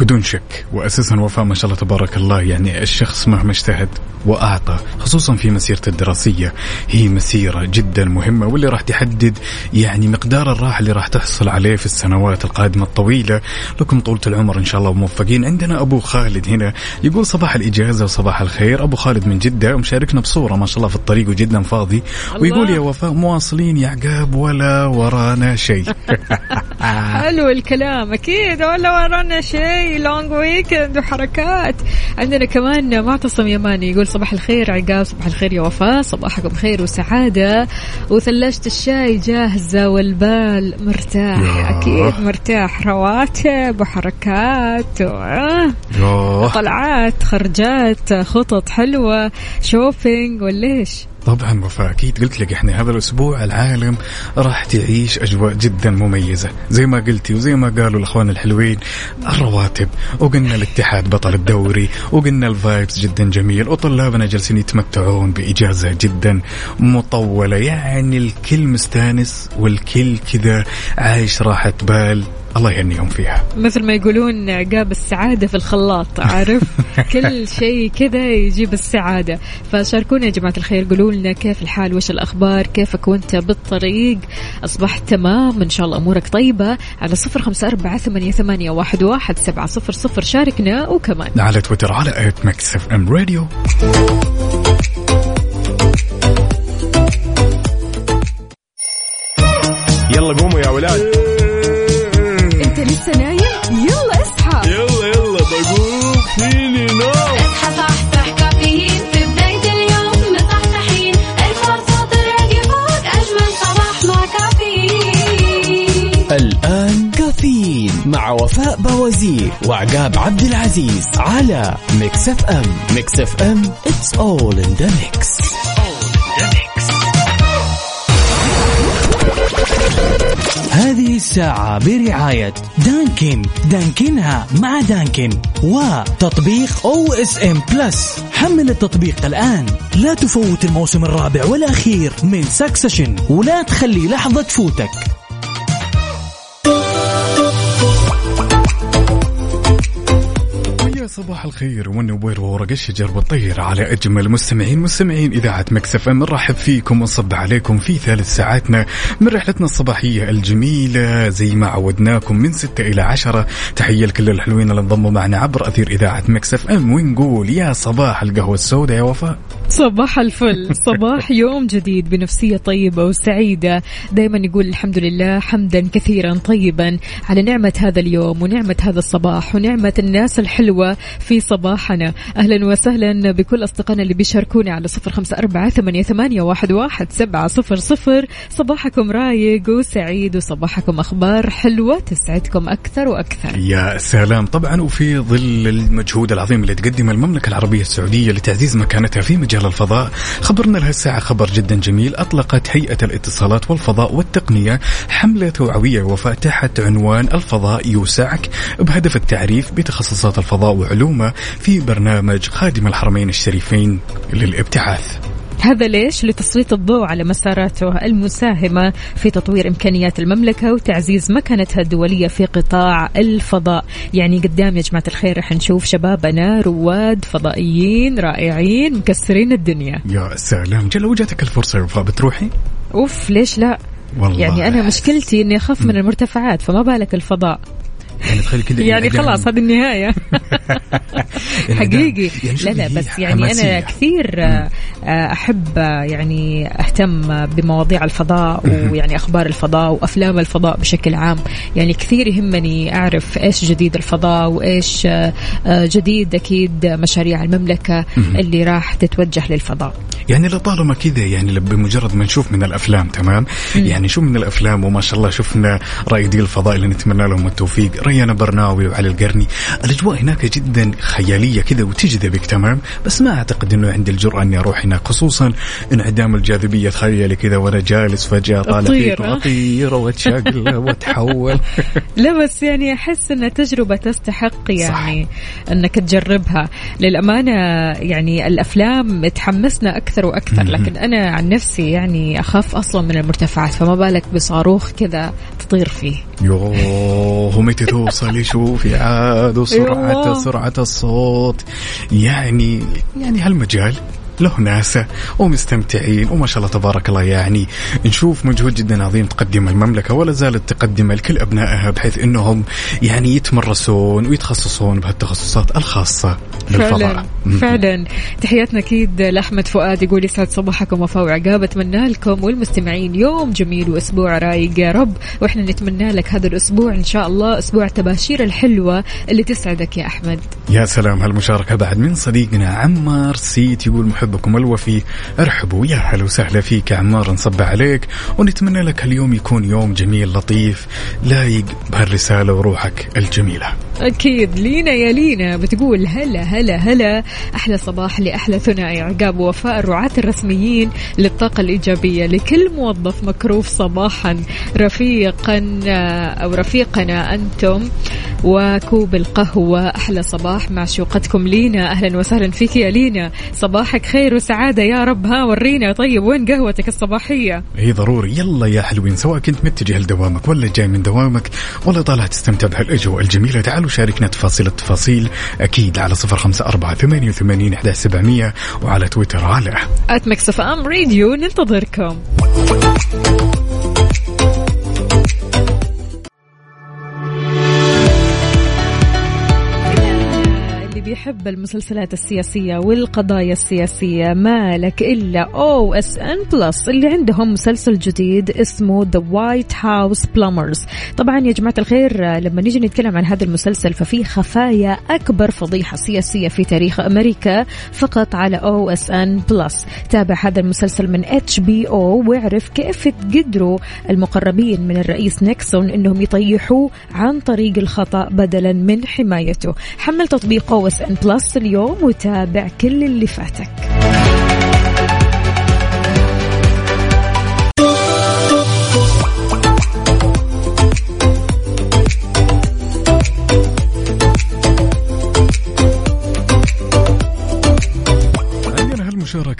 بدون شك واساسا وفاء ما شاء الله تبارك الله يعني الشخص مهما اجتهد وأعطى خصوصا في مسيرته الدراسية. هي مسيرة جدا مهمة واللي راح تحدد يعني مقدار الراحة اللي راح تحصل عليه في السنوات القادمة الطويلة. لكم طولة العمر إن شاء الله وموفقين عندنا أبو خالد هنا يقول صباح الإجازة وصباح الخير. أبو خالد من جدة ومشاركنا بصورة ما شاء الله في الطريق وجدا فاضي. ويقول يا وفاء مواصلين يا عقاب ولا ورانا شيء. حلو الكلام أكيد ولا ورانا شيء. لونج ويكند وحركات عندنا كمان معتصم يماني يقول صباح الخير عقاب صباح الخير يا وفاء صباحكم خير وسعادة. وثلاجة الشاي جاهزة والبال مرتاح. أكيد مرتاح. رواتب وحركات و... طلعات خرجات خطط حلوة شوبينج وليش طبعا وفاء أكيد قلت لك إحنا هذا الأسبوع العالم راح تعيش أجواء جدا مميزة. زي ما قلتي وزي ما قالوا الأخوان الحلوين الرواتب وقلنا الاتحاد بطل الدوري وقلنا الفايبس جدا جميل وطلابنا جالسين يتمتعون بإجازة جدا مطولة. يعني الكل مستانس والكل كذا عايش راحة بال. الله يهنيهم فيها. مثل ما يقولون عقاب السعادة في الخلاط عارف؟ كل شيء كذا يجيب السعادة. فشاركونا يا جماعة الخير قولوا لنا كيف الحال وش الأخبار كيفك وأنت بالطريق؟ أصبحت تمام إن شاء الله أمورك طيبة. على صفر خمسة أربعة ثمانية, ثمانية واحد, واحد سبعة صفر صفر. شاركنا وكمان. على تويتر على at Mix FM Radio يلا قوموا يا ولاد. وفاء بوازير وعقاب عبد العزيز على Mix FM. Mix FM it's all in the mix. هذه الساعة برعاية دانكن. دانكنها مع دانكن. وتطبيق أو اس ام بلس حمل التطبيق الآن. لا تفوت الموسم الرابع والأخير من Succession ولا تخلي لحظة تفوتك. صباح الخير والنوير وورق الشجر والطير على أجمل مستمعين مستمعين إذاعة Mix FM. نرحب فيكم ونصب عليكم في ثالث ساعاتنا من رحلتنا الصباحية الجميلة. زي ما عودناكم من 6 إلى 10 تحية لكل الحلوين اللي انضموا معنا عبر أثير إذاعة Mix FM. ونقول يا صباح القهوة السوداء يا وفاء. صباح الفل. صباح يوم جديد بنفسية طيبة وسعيدة. دايما نقول الحمد لله حمدا كثيرا طيبا على نعمة هذا اليوم ونعمة هذا الصباح ونعمة الناس الحلوة في صباحنا. أهلا وسهلا بكل أصدقائنا اللي بيشاركونا على صفر خمسة أربعة ثمانية, ثمانية واحد, واحد سبعة صفر صفر. صباحكم رايق وسعيد وصباحكم أخبار حلوة تسعدكم أكثر وأكثر. يا سلام. طبعا وفي ظل المجهود العظيم اللي تقدمه المملكة العربية السعودية لتعزيز مكانتها في مجال الفضاء. خبرنا لها الساعة خبر جدا جميل. أطلقت هيئة الاتصالات والفضاء والتقنية حملة توعوية وفاء تحت عنوان الفضاء يوسعك بهدف التعريف بتخصصات الفضاء وعلومه في برنامج خادم الحرمين الشريفين للابتعاث. هذا ليش؟ لتسليط الضوء على مساراته المساهمة في تطوير إمكانيات المملكة وتعزيز مكانتها الدولية في قطاع الفضاء. يعني قدام يا جماعة الخير رح نشوف شبابنا رواد فضائيين رائعين مكسرين الدنيا. يا سلام. جل لو جاتك الفرصة يا بتروحي؟ أوف ليش لا؟ والله يعني أنا مشكلتي إني أخاف من المرتفعات فما بالك الفضاء. يعني تخيل كذا يعني. خلاص هذه النهاية. حقيقي. يعني لا لا بس يعني أنا حماسية. كثير آه، أحب يعني أهتم بمواضيع الفضاء ويعني أخبار الفضاء وأفلام الفضاء بشكل عام. يعني كثير يهمني أعرف إيش جديد الفضاء وإيش آه، جديد أكيد مشاريع المملكة اللي راح تتوجه للفضاء. يعني لطالما كذا يعني بمجرد ما نشوف من الأفلام تمام؟ يعني شوف من الأفلام؟ وما شاء الله شفنا رائدي الفضاء اللي نتمنى لهم التوفيق. ريان برناوي وعلي القرني. الأجواء هناك جدا خيالية كذا وتجذبك تمام بس ما أعتقد إنه عندي الجرأة أني أروح هناك خصوصا انعدام الجاذبية تخيلي كذا وأنا جالس فجأة طالع فيك ها؟ أطير وأتشقلب وأتحول. لا بس يعني أحس انها تجربة تستحق يعني صح. إنك تجربها. للأمانة يعني الأفلام تحمسنا أكثر وأكثر لكن أنا عن نفسي يعني أخاف أصلا من المرتفعات فما بالك بصاروخ كذا تطير فيه. يوه توصلي شوفي عاد وسرعة يوه. سرعة الصوت يعني يعني هالمجال له ناسا ومستمتعين وما شاء الله تبارك الله يعني. نشوف مجهود جدا عظيم تقدم المملكة ولا زالت تقدم لكل أبنائها بحيث أنهم يعني يتمرسون ويتخصصون بهالتخصصات الخاصة بالفضاء فعلا فعلا. تحياتنا أكيد لأحمد فؤاد يقول يسعد صباحكم وفاء وعقاب. أتمنى لكم والمستمعين يوم جميل وأسبوع رايق يا رب وإحنا نتمنى لك هذا الأسبوع إن شاء الله أسبوع التباشير الحلوة اللي تسعدك يا أحمد. يا سلام هالمشاركة بعد من صديقنا عمار سيت يقول محبكم الوفي. ارحبوا يا هلا وسهلا فيك يا عمار نصب عليك. ونتمنى لك اليوم يكون يوم جميل لطيف لايق بهالرسالة وروحك الجميلة. أكيد. لينا يا لينا بتقول هلا هلا هلا. أحلى صباح لأحلى ثنائي عقاب ووفاء الرعاة الرسميين للطاقة الإيجابية لكل موظف مكروف صباحا رفيقا أو رفيقنا أنتم وكوب القهوة. أحلى صباح معشوقتكم لينا. أهلا وسهلا فيك يا لينا. صباحك خير. وسعادة يا رب. ها ورينا طيب وين قهوتك الصباحية؟ هي ضروري. يلا يا حلوين سواء كنت متجه لدوامك ولا جاي من دوامك ولا طالع تستمتع بهالأجواء الجميلة. تعالوا شاركنا تفاصيل التفاصيل أكيد على صفر خمسة أربعة ثمانية, ثمانية واحد, واحد سبعمية وعلى تويتر على Mix FM Radio ننتظركم. بيحب المسلسلات السياسية والقضايا السياسية ما لك إلا OSN+ اللي عندهم مسلسل جديد اسمه The White House Plumbers طبعا يا جماعة الخير لما نيجي نتكلم عن هذا المسلسل ففي خفايا أكبر فضيحة سياسية في تاريخ أمريكا فقط على OSN+ تابع هذا المسلسل من HBO واعرف كيف قدروا المقربين من الرئيس نيكسون إنهم يطيحوه عن طريق الخطأ بدلا من حمايته. حمل تطبيق أو اس بلس اليوم وتابع كل اللي فاتك.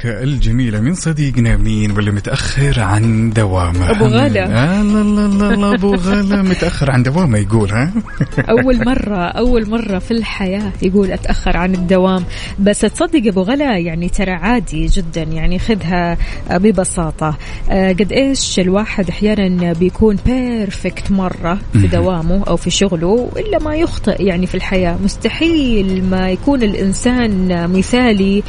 عندنا هالمشاركة الجميلة من صديقنا مين واللي متأخر عن دوامه. أبو غلا. آه لا لا لا لا أبو غلا متأخر عن دوامه يقول ها؟ أول مرة أول مرة في الحياة يقول أتأخر عن الدوام. بس تصدق أبو غلا يعني ترى عادي جدا يعني خذها ببساطة. آه، قد إيش الواحد أحيانا بيكون بيرفكت مرة في دوامه أو في شغله إلا ما يخطئ يعني في الحياة. مستحيل ما يكون الإنسان مثالي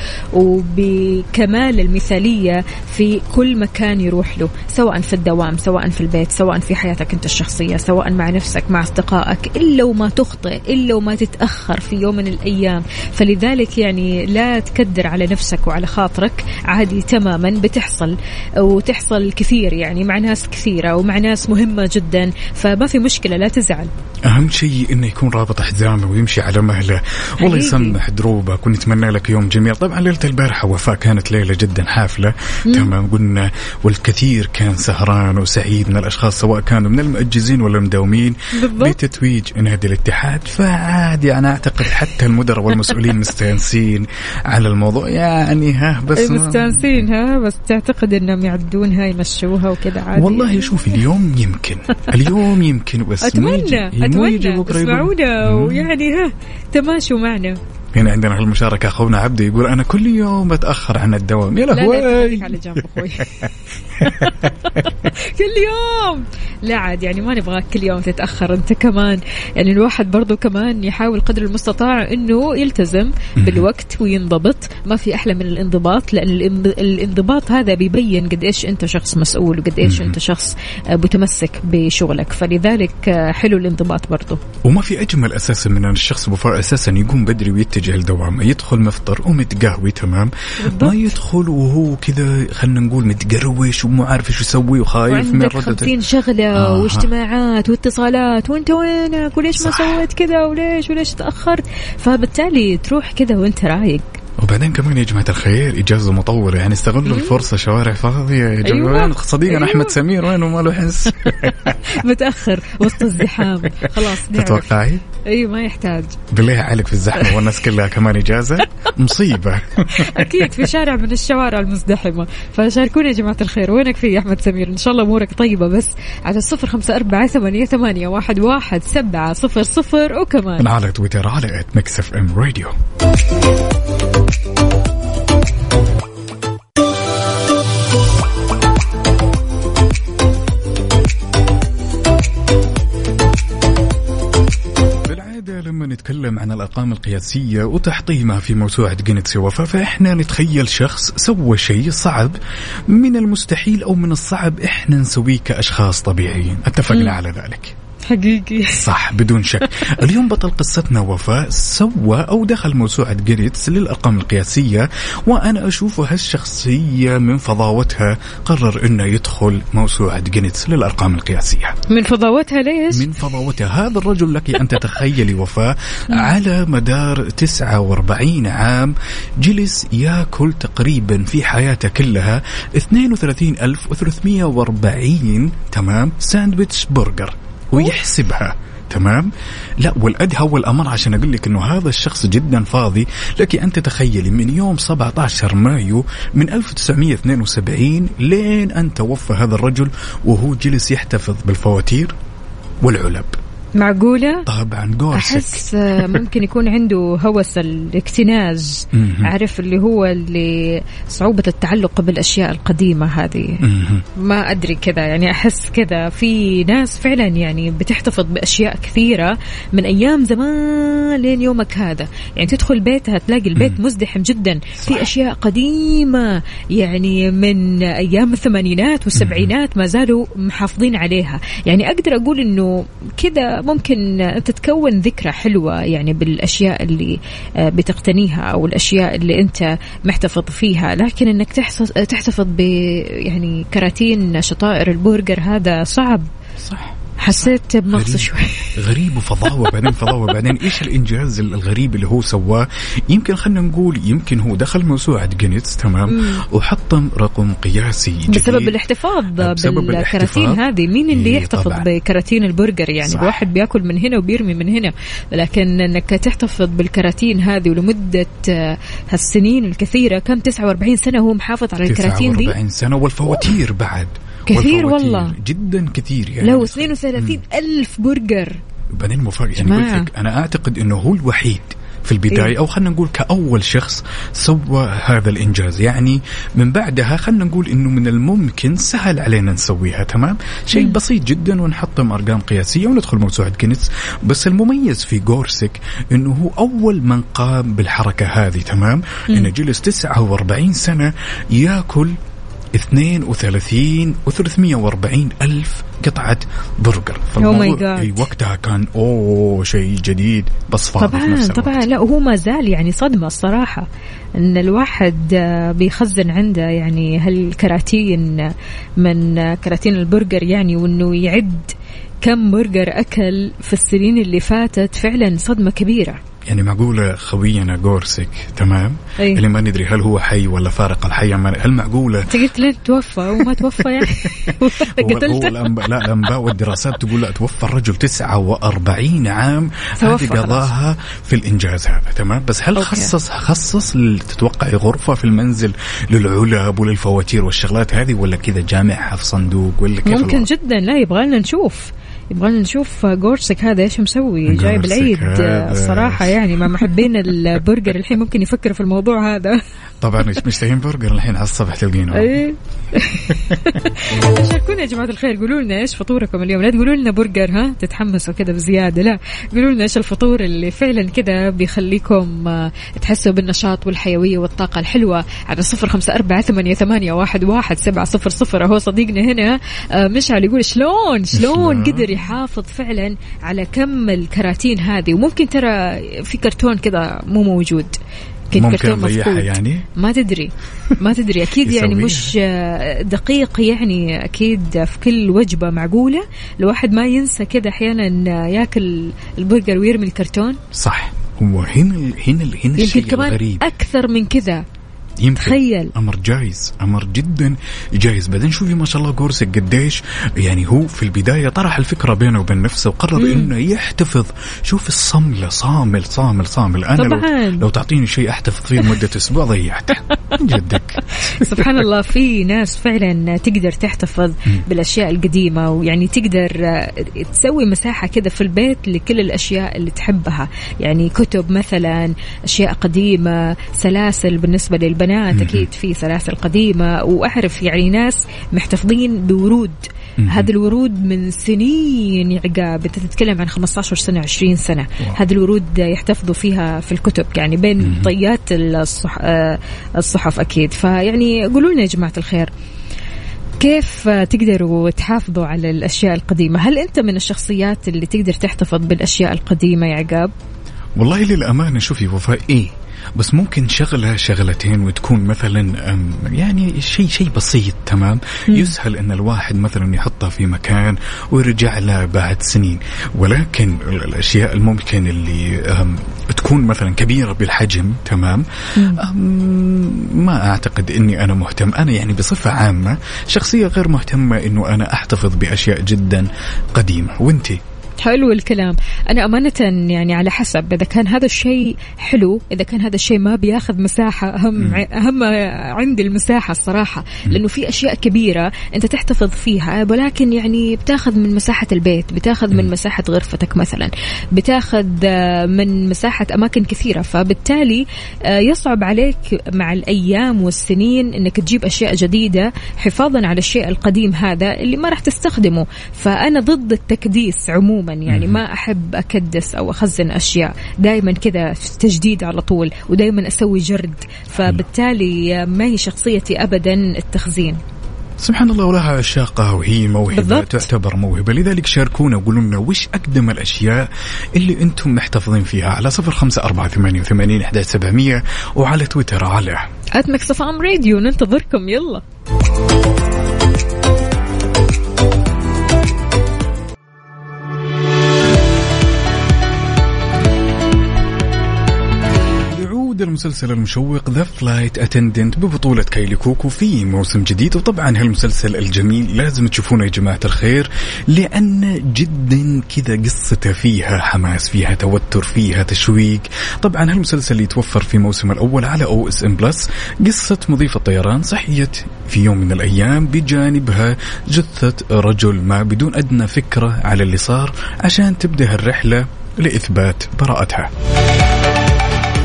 وبكمال المثالية في كل مكان يروح له سواء في الدوام سواء في البيت سواء في حياتك أنت الشخصية سواء مع نفسك مع أصدقائك إلا وما تخطئ إلا وما تتأخر في يوم من الأيام. فلذلك يعني لا تكدر على نفسك وعلى خاطرك عادي تماما بتحصل وتحصل كثير يعني مع ناس كثيرة ومع ناس مهمة جدا فما في مشكلة لا تزعل. أهم شيء إنه يكون رابط حزامه ويمشي على مهله. والله. يسمح دروبك ونتمنى لك يوم جميل. طبعا ليلة البارحة وفاء كانت ليلة جدا حافلة. تمام قلنا والكثير كان سهران وسعيد من الأشخاص سواء كانوا من المؤجزين ولا المداومين. بتتويج نادي الاتحاد. فعادي أنا أعتقد حتى المدراء والمسؤولين مستانسين على الموضوع. يعني ها بس مستانسين ها بس تعتقد إنهم يعدونها يمشوها وكذا عادي. والله شوفي اليوم يمكن. اليوم يمكن بس أتمنى أتمنى. اسمعونا. ويعني ها تماشوا معنا. هنا عندنا هالمشاركة أخونا عبده يقول أنا كل يوم بتأخر عن الدوام. يا لهوي. على جنب أخوي. كل يوم. لا عاد يعني ما نبغاك كل يوم تتأخر. أنت كمان يعني الواحد برضو كمان يحاول قدر المستطاع إنه يلتزم بالوقت وينضبط. ما في أحلى من الانضباط لأن الانض- الانضباط هذا بيبين قد إيش أنت شخص مسؤول وقد إيش أنت شخص متمسك بشغلك. فلذلك حلو الانضباط برضو. وما في أجمل أساسا من أن الشخص بفر أساسا يقوم بدري ويتجه لدوامه يدخل مفطر ومتقهوي تمام؟ ما يدخل وهو كذا خلينا نقول متقروش ومو عارف إيش يسوي وخايف من ردة خمسين شغلة آه. واجتماعات واتصالات وانت وينك؟ وليش ما. سويت كذا؟ وليش؟ وليش تأخرت؟ فبالتالي تروح كذا وانت رايق. وبعدين كمان يا جماعة الخير إجازة مطولة يعني استغلوا الفرصة شوارع فاضية يا أيوة. وين صديقنا أيوة. أحمد سمير وينه ما له حس؟ متأخر وسط الزحام. خلاص تتوقعي أيوه ما يحتاج. بالله عليك في الزحمة والناس كلها كمان إجازة. مصيبة. أكيد في شارع من الشوارع المزدحمة. فشاركونا يا جماعة الخير وينك في يا أحمد سمير؟ إن شاء الله أمورك طيبة بس على الصفر خمسة أربعة ثمانية, ثمانية واحد, واحد سبعة صفر صفر وكمان. على تويتر على at Mix FM Radio بالعادة لما نتكلم عن الأرقام القياسية وتحطيمها في موسوعة جينيس وفاء فإحنا نتخيل شخص سوى شيء صعب من المستحيل أو من الصعب إحنا نسويه كأشخاص طبيعيين. اتفقنا على ذلك. حقيقي. صح بدون شك. اليوم بطل قصتنا وفاء سوى أو دخل موسوعة جينيس للأرقام القياسية وأنا أشوف هالشخصية من فضاوتها قرر أنه يدخل موسوعة جينيس للأرقام القياسية. من فضاوتها ليش؟ من فضاوتها. هذا الرجل لك أن تتخيلي وفاء على مدار 49 عام جلس يأكل تقريبا في حياته كلها 32340 تمام ساندويتش برجر. ويحسبها تمام؟ لا والأدهى والأمر عشان أقول لك إنه هذا الشخص جدا فاضي. لك أن تتخيلي من يوم 17 مايو من 1972 لين أن توفى هذا الرجل وهو جلس يحتفظ بالفواتير والعلب. معقولة؟ طبعا جورسكي أحس آه، ممكن يكون عنده هوس الاكتناز. عارف اللي هو اللي صعوبة التعلق بالأشياء القديمة هذه. ما أدري كذا يعني أحس كذا. في ناس فعلا يعني بتحتفظ بأشياء كثيرة من أيام زمان لين يومك هذا. يعني تدخل بيتها تلاقي البيت مزدحم جدا. في أشياء قديمة يعني من أيام الثمانينات والسبعينات ما زالوا محافظين عليها. يعني أقدر أقول أنه كذا ممكن أنت تكون ذكرى حلوة يعني بالأشياء اللي آه، بتقتنيها أو الأشياء اللي أنت محتفظ فيها. لكن أنك تحتفظ ب يعني كراتين شطائر البرجر هذا صعب. صح. حسيت بنقص. شوي. غريب وفضاوه بعدين فضاوه بعدين إيش الإنجاز الغريب اللي هو سواه؟ يمكن خلينا نقول يمكن هو دخل موسوعة جينيس تمام؟ وحطم رقم قياسي جديد. بسبب الاحتفاظ بالكراتين. هذه. مين اللي إيه يحتفظ. بكراتين البرجر يعني؟ صح. الواحد بياكل من هنا وبيرمي من هنا. لكن انك تحتفظ بالكراتين هذه ولمده آه، هالسنين الكثيرة. كم؟ 49 سنة هو محافظ على الكراتين دي. 49 سنة والفواتير بعد. كثير والله. جدا كثير يعني. لو 32 ألف برجر. بعدين مفاجئ يعني. قلت لك أنا أعتقد إنه هو الوحيد في البداية إيه. أو خلينا نقول كأول شخص سوى هذا الإنجاز. يعني من بعدها خلينا نقول إنه من الممكن سهل علينا نسويها تمام؟ شيء بسيط جدا ونحطم أرقام قياسية وندخل موسوعة جينيس. بس المميز في جورسك إنه هو أول من قام بالحركة هذه تمام؟ إنه جلس 49 سنة ياكل 32 و340 ألف قطعة برجر. My فالموضوع. أي وقتها كان أوه شيء جديد. بس فاضي في طبعا نفس الوقت. طبعا. لا هو ما زال يعني صدمة الصراحة. إن الواحد آه، بيخزن عنده يعني هالكراتين من آه، كراتين البرجر يعني وإنه يعد كم برجر أكل في السنين اللي فاتت. فعلا صدمة كبيرة. يعني معقولة خوينا جورسك تمام؟ أي. اللي ما ندري هل هو حي ولا فارق الحياة ما- هل معقولة أنت قلت لين توفى وما توفى يعني. قتلته. الأنباء لا الأنباء والدراسات تقول لا توفى الرجل 49 عام. هذه. قضاها في الإنجاز هذا تمام؟ بس هل okay. خصص خصص تتوقعي غرفة في المنزل للعلب وللفواتير والشغلات هذه ولا كذا جامعها في صندوق ولا كيف ممكن؟ جدا لا يبغى لنا نشوف. يبغى نشوف جورسك هذا إيش مسوي؟ جاي جورسك بالعيد هذا. الصراحه يعني مع محبين البرجر الحين ممكن يفكروا في الموضوع هذا. طبعا مشتهين برجر الحين على الصبح تلقينه. إيه. شاركونا يا جماعة الخير قولوا لنا إيش فطوركم اليوم؟ لا تقولوا لنا برجر ها؟ تتحمسوا كذا بزيادة لا. قولوا لنا إيش الفطور اللي فعلا كذا بيخليكم آه، تحسوا بالنشاط والحيوية والطاقة الحلوة على صفر خمسة أربعة ثمانية, ثمانية واحد, واحد سبعة صفر صفر. اهو صديقنا هنا آه، مشعل يقول شلون؟ شلون؟ قدر يحافظ فعلا على كم الكراتين هذه؟ وممكن ترى في كرتون كذا مو موجود. كيف ممكن نضيعها. يعني؟ ما تدري ما تدري. أكيد يعني. مش دقيق يعني أكيد في كل وجبة معقولة. الواحد ما ينسى كذا أحيانا ياكل البرجر ويرمي الكرتون. صح. هو هنا هنا هنا يمكن الشيء كمان الغريب. أكثر من كذا. يمكن تخيل. أمر جايز أمر جدا جايز. بعدين شوفي ما شاء الله جورسك قديش يعني هو في البداية طرح الفكرة بينه وبين نفسه وقرر إنه يحتفظ. شوف الصملة صامل صامل صامل. أنا طبعاً. لو, لو تعطيني شيء أحتفظ فيه لمدة أسبوع ضيعته جدك. سبحان الله في ناس فعلا تقدر تحتفظ بالأشياء القديمة ويعني تقدر تسوي مساحة كذا في البيت لكل الأشياء اللي تحبها. يعني كتب مثلا أشياء قديمة سلاسل بالنسبة للبنات. أكيد في سلاسل قديمة وأعرف يعني ناس محتفظين بورود. هذه الورود من سنين يا عقاب. أنت تتكلم عن 15 سنة 20 سنة. هذه الورود يحتفظوا فيها في الكتب يعني بين طيات الصح... آه، الصحف أكيد. فيعني قولوا لنا يا جماعة الخير كيف تقدروا تحافظوا على الأشياء القديمة؟ هل أنت من الشخصيات اللي تقدر تحتفظ بالأشياء القديمة يا عقاب؟ والله للأمانة شوفي وفاء إيه؟ بس ممكن شغلة شغلتين وتكون مثلا يعني شيء شيء بسيط تمام؟ يسهل إن الواحد مثلا يحطها في مكان ويرجع له بعد سنين. ولكن ال- الأشياء الممكن اللي تكون مثلا كبيرة بالحجم تمام؟ ما أعتقد إني أنا مهتم. أنا يعني بصفة عامة شخصية غير مهتمة إنه أنا أحتفظ بأشياء جدا قديمة. وانتي حلو الكلام. أنا أمانة يعني على حسب إذا كان هذا الشيء حلو إذا كان هذا الشيء ما بياخذ مساحة أهم أهم عندي المساحة الصراحة. لأنه في أشياء كبيرة أنت تحتفظ فيها ولكن يعني بتاخذ من مساحة البيت بتاخذ من مساحة غرفتك مثلا بتاخذ من مساحة أماكن كثيرة. فبالتالي آه، يصعب عليك مع الأيام والسنين أنك تجيب أشياء جديدة حفاظا على الشيء القديم هذا اللي ما راح تستخدمه. فأنا ضد التكديس عموما. يعني ما أحب أكدس أو أخزن أشياء. دائما كذا تجديد على طول ودائما أسوي جرد. فبالتالي ما هي شخصيتي أبدا التخزين. سبحان الله ولها عشاقها وهي موهبة بالضبط. تعتبر موهبة. لذلك شاركونا وقولوا لنا وش أقدم الأشياء اللي أنتم محتفظين فيها. على صفر خمسة أربعة ثمانية وثمانين إحداش سبعمية وعلى تويتر على at Mix FM Radio ننتظركم. يلا. يعود المسلسل المشوق The Flight Attendant ببطولة كايلي كوكو في موسم جديد. وطبعا هالمسلسل الجميل لازم تشوفونه يا جماعة الخير لأن جدا كذا قصته فيها حماس فيها توتر فيها تشويق. طبعا هالمسلسل يتوفر في موسم الأول على OSN Plus قصة مضيفة طيران صحيت في يوم من الأيام بجانبها جثة رجل ما بدون أدنى فكرة على اللي صار عشان تبدأ الرحلة لإثبات براءتها.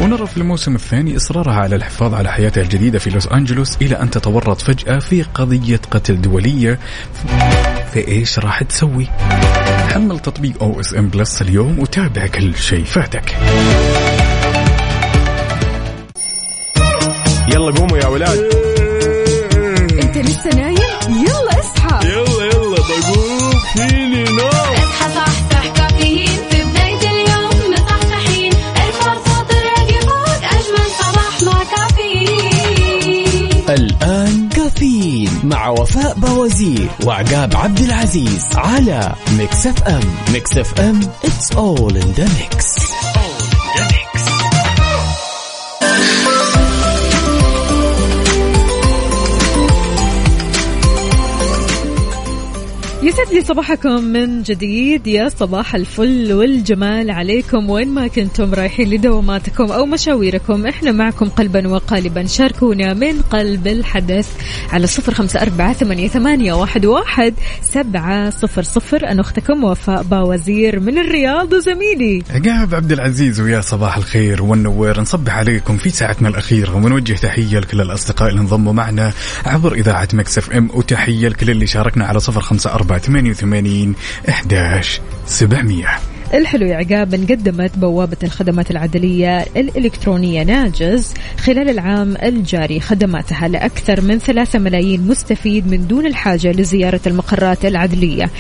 ونرى في الموسم الثاني إصرارها على الحفاظ على حياتها الجديدة في لوس أنجلوس إلى أن تتورط فجأة في قضية قتل دولية. فإيش راح تسوي؟ حمل تطبيق OSN Plus اليوم وتابع كل شيء فاتك. يلا قوموا يا ولاد. أنت لسه نايم؟ يلا اصحى. يلا يلا بقوم. وفاء باوزير وعقاب عبد العزيز على Mix FM. Mix FM it's all in the mix. يسعد لي صباحكم من جديد. يا صباح الفل والجمال عليكم. وين ما كنتم رايحين لدواماتكم أو مشاويركم إحنا معكم قلبا وقالبا. شاركونا من قلب الحدث على صفر خمسة أربعة ثمانية, ثمانية واحد, واحد سبعة صفر صفر. أنا أختكم وفاء باوزير من الرياض وزميلي. عقاب عبد العزيز ويا صباح الخير والنوير. نصبح عليكم في ساعتنا الأخيرة ونوجه تحية لكل الأصدقاء اللي انضموا معنا عبر إذاعة Mix FM. وتحية لكل اللي شاركنا على صفر خمسة أربعة ثمانية وثمانين إحداش سبعمية. الحلو يا عقاب إن قدمت بوابة الخدمات العدلية الإلكترونية ناجز خلال العام الجاري. خدماتها لأكثر من ثلاثة ملايين مستفيد من دون الحاجة لزيارة المقرات العدلية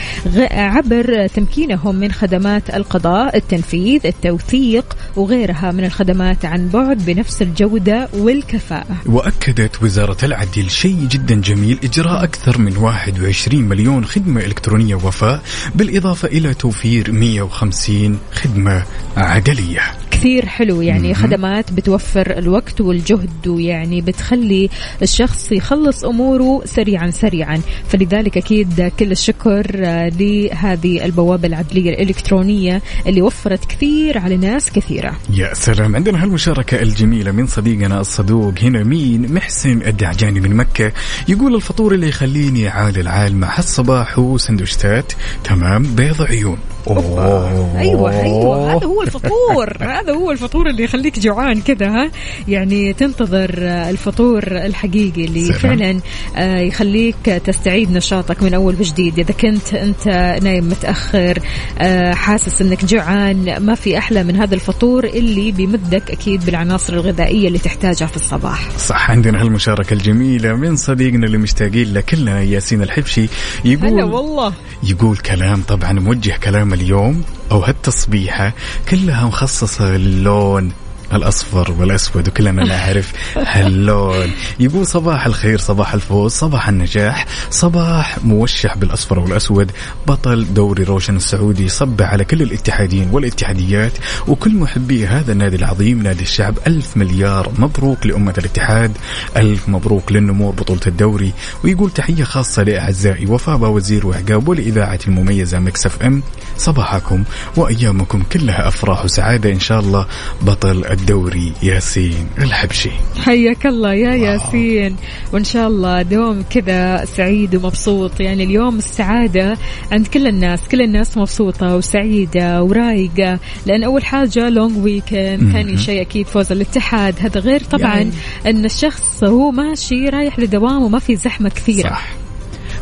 عبر تمكينهم من خدمات القضاء التنفيذ التوثيق وغيرها من الخدمات عن بعد بنفس الجودة والكفاءة. وأكدت وزارة العدل شيء جدا جميل إجراء أكثر من 21 مليون خدمة إلكترونية وفاء بالإضافة إلى توفير 150 خدمة عدلية كثير حلو يعني خدمات بتوفر الوقت والجهد ويعني بتخلي الشخص يخلص أموره سريعا سريعا. فلذلك أكيد كل الشكر آه، لهذه البوابة العدلية الإلكترونية اللي وفرت كثير على ناس كثيرة. يا سلام. عندنا هالمشاركة الجميلة من صديقنا الصدوق هنا مين؟ محسن الدعجاني من مكة. يقول الفطور اللي يخليني عال العال مع الصباح وسندوشتات. تمام. بيض عيون. أوه. أيوه أيوه هذا هو الفطور هذا هو الفطور اللي يخليك جوعان كذا ها؟ يعني تنتظر الفطور الحقيقي اللي سلام. فعلا آه، يخليك تستعيد نشاطك من أول وجديد. إذا كنت أنت نايم متأخر آه، حاسس إنك جوعان ما في أحلى من هذا الفطور اللي بيمدك أكيد بالعناصر الغذائية اللي تحتاجها في الصباح. صح عندنا هالمشاركة الجميلة من صديقنا اللي مشتاقين له كلنا ياسين الحبشي يقول هلا والله. يقول كلام طبعا موجه كلام اليوم. أو هالتصبيحة كلها مخصصة للون. الأصفر والأسود وكلنا نعرف. هاللون. يقول صباح الخير صباح الفوز صباح النجاح صباح موشح بالأصفر والأسود. بطل دوري روشن السعودي صبح على كل الاتحادين والاتحاديات وكل محبي هذا النادي العظيم نادي الشعب. ألف مليار مبروك لأمة الاتحاد ألف مبروك للنمور بطولة الدوري. ويقول تحية خاصة لأعزائي وفاء باوزير وعقاب ولإذاعة المميزة Mix FM. صباحكم وأيامكم كلها أفراح وسعادة إن شاء الله. بطل الدوري ياسين الحبشي. حياك الله يا ياسين. وإن شاء الله دوم كذا سعيد ومبسوط. يعني اليوم السعادة عند كل الناس. كل الناس مبسوطة وسعيدة ورايقة. لأن أول حاجة لونج ويكند ثاني شيء أكيد فوز الاتحاد. هذا غير طبعا يعني. إن الشخص هو ماشي رايح لدوام وما في زحمة كثيرة. صح.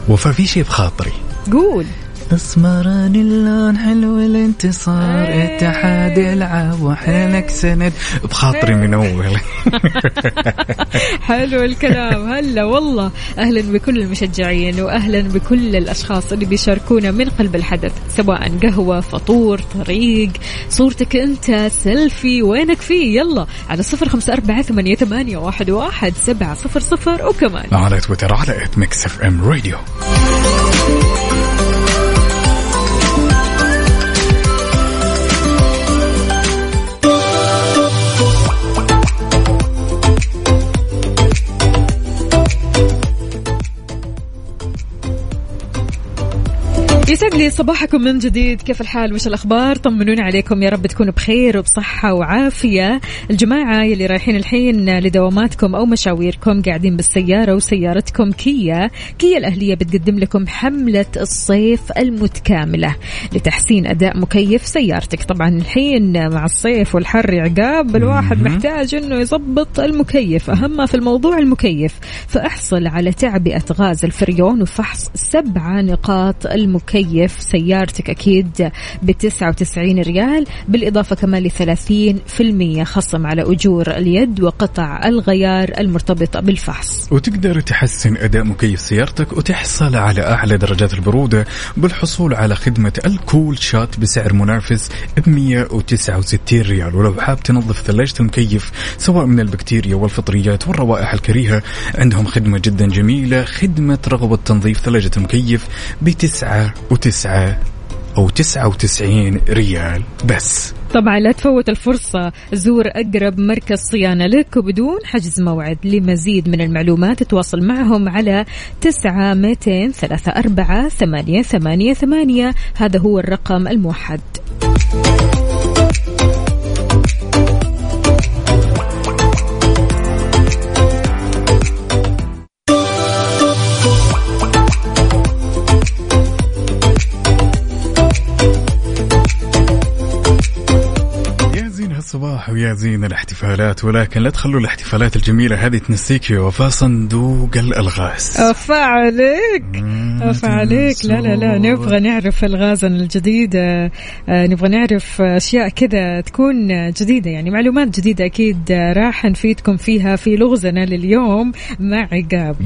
وفا في شيء بخاطري. قول. اسمراني اللون حلو الانتصار إيه. اتحاد يلعب وحينك سند. بخاطري من أول. حلو الكلام. هلا والله. أهلا بكل المشجعين واهلا بكل الأشخاص اللي بيشاركونا من قلب الحدث سواء قهوة فطور طريق. صورتك أنت سيلفي وينك فيه؟ يلا على صفر خمسة أربعة ثمانية, ثمانية واحد, واحد سبعة صفر صفر. وكمان. على تويتر على at Mix FM Radio. يسعد لي صباحكم من جديد. كيف الحال؟ وش الأخبار؟ طمنونا عليكم. يا رب تكونوا بخير وبصحة وعافية. الجماعة يلي رايحين الحين لدواماتكم أو مشاويركم قاعدين بالسيارة وسيارتكم كيا. كيا الأهلية بتقدم لكم حملة الصيف المتكاملة لتحسين أداء مكيف سيارتك. طبعا الحين مع الصيف والحر عقاب الواحد محتاج أنه يضبط المكيف. أهم ما في الموضوع المكيف. فأحصل على تعبئة غاز الفريون وفحص سبعة نقاط المكيف. سيارتك أكيد ب 99 ريال بالإضافة كمان ل 30% خصم على أجور اليد وقطع الغيار المرتبطة بالفحص. وتقدر تحسن أداء مكيف سيارتك وتحصل على أعلى درجات البرودة بالحصول على خدمة الكول شات بسعر منافس ب 169 ريال. ولو حاب تنظف ثلاجة المكيف سواء من البكتيريا والفطريات والروائح الكريهة عندهم خدمة جدا جميلة خدمة رغبة تنظيف ثلاجة المكيف بتسعة وتسعة أو تسعة وتسعين ريال بس. طبعا لا تفوت الفرصة. زور أقرب مركز صيانة لك وبدون حجز موعد. لمزيد من المعلومات تواصل معهم على تسعة ميتين ثلاثة أربعة ثمانية ثمانية ثمانية. هذا هو الرقم الموحد. هالصباح ويا زين الاحتفالات ولكن لا تخلوا الاحتفالات الجميلة هذه تنسيك يا وفاء صندوق الألغاز. أفا عليك. أفا عليك. لا لا لا نبغى نعرف الغازن الجديدة. آه، نبغى نعرف أشياء كذا تكون جديدة يعني معلومات جديدة أكيد آه، راح نفيدكم فيها في لغزنا لليوم مع عقاب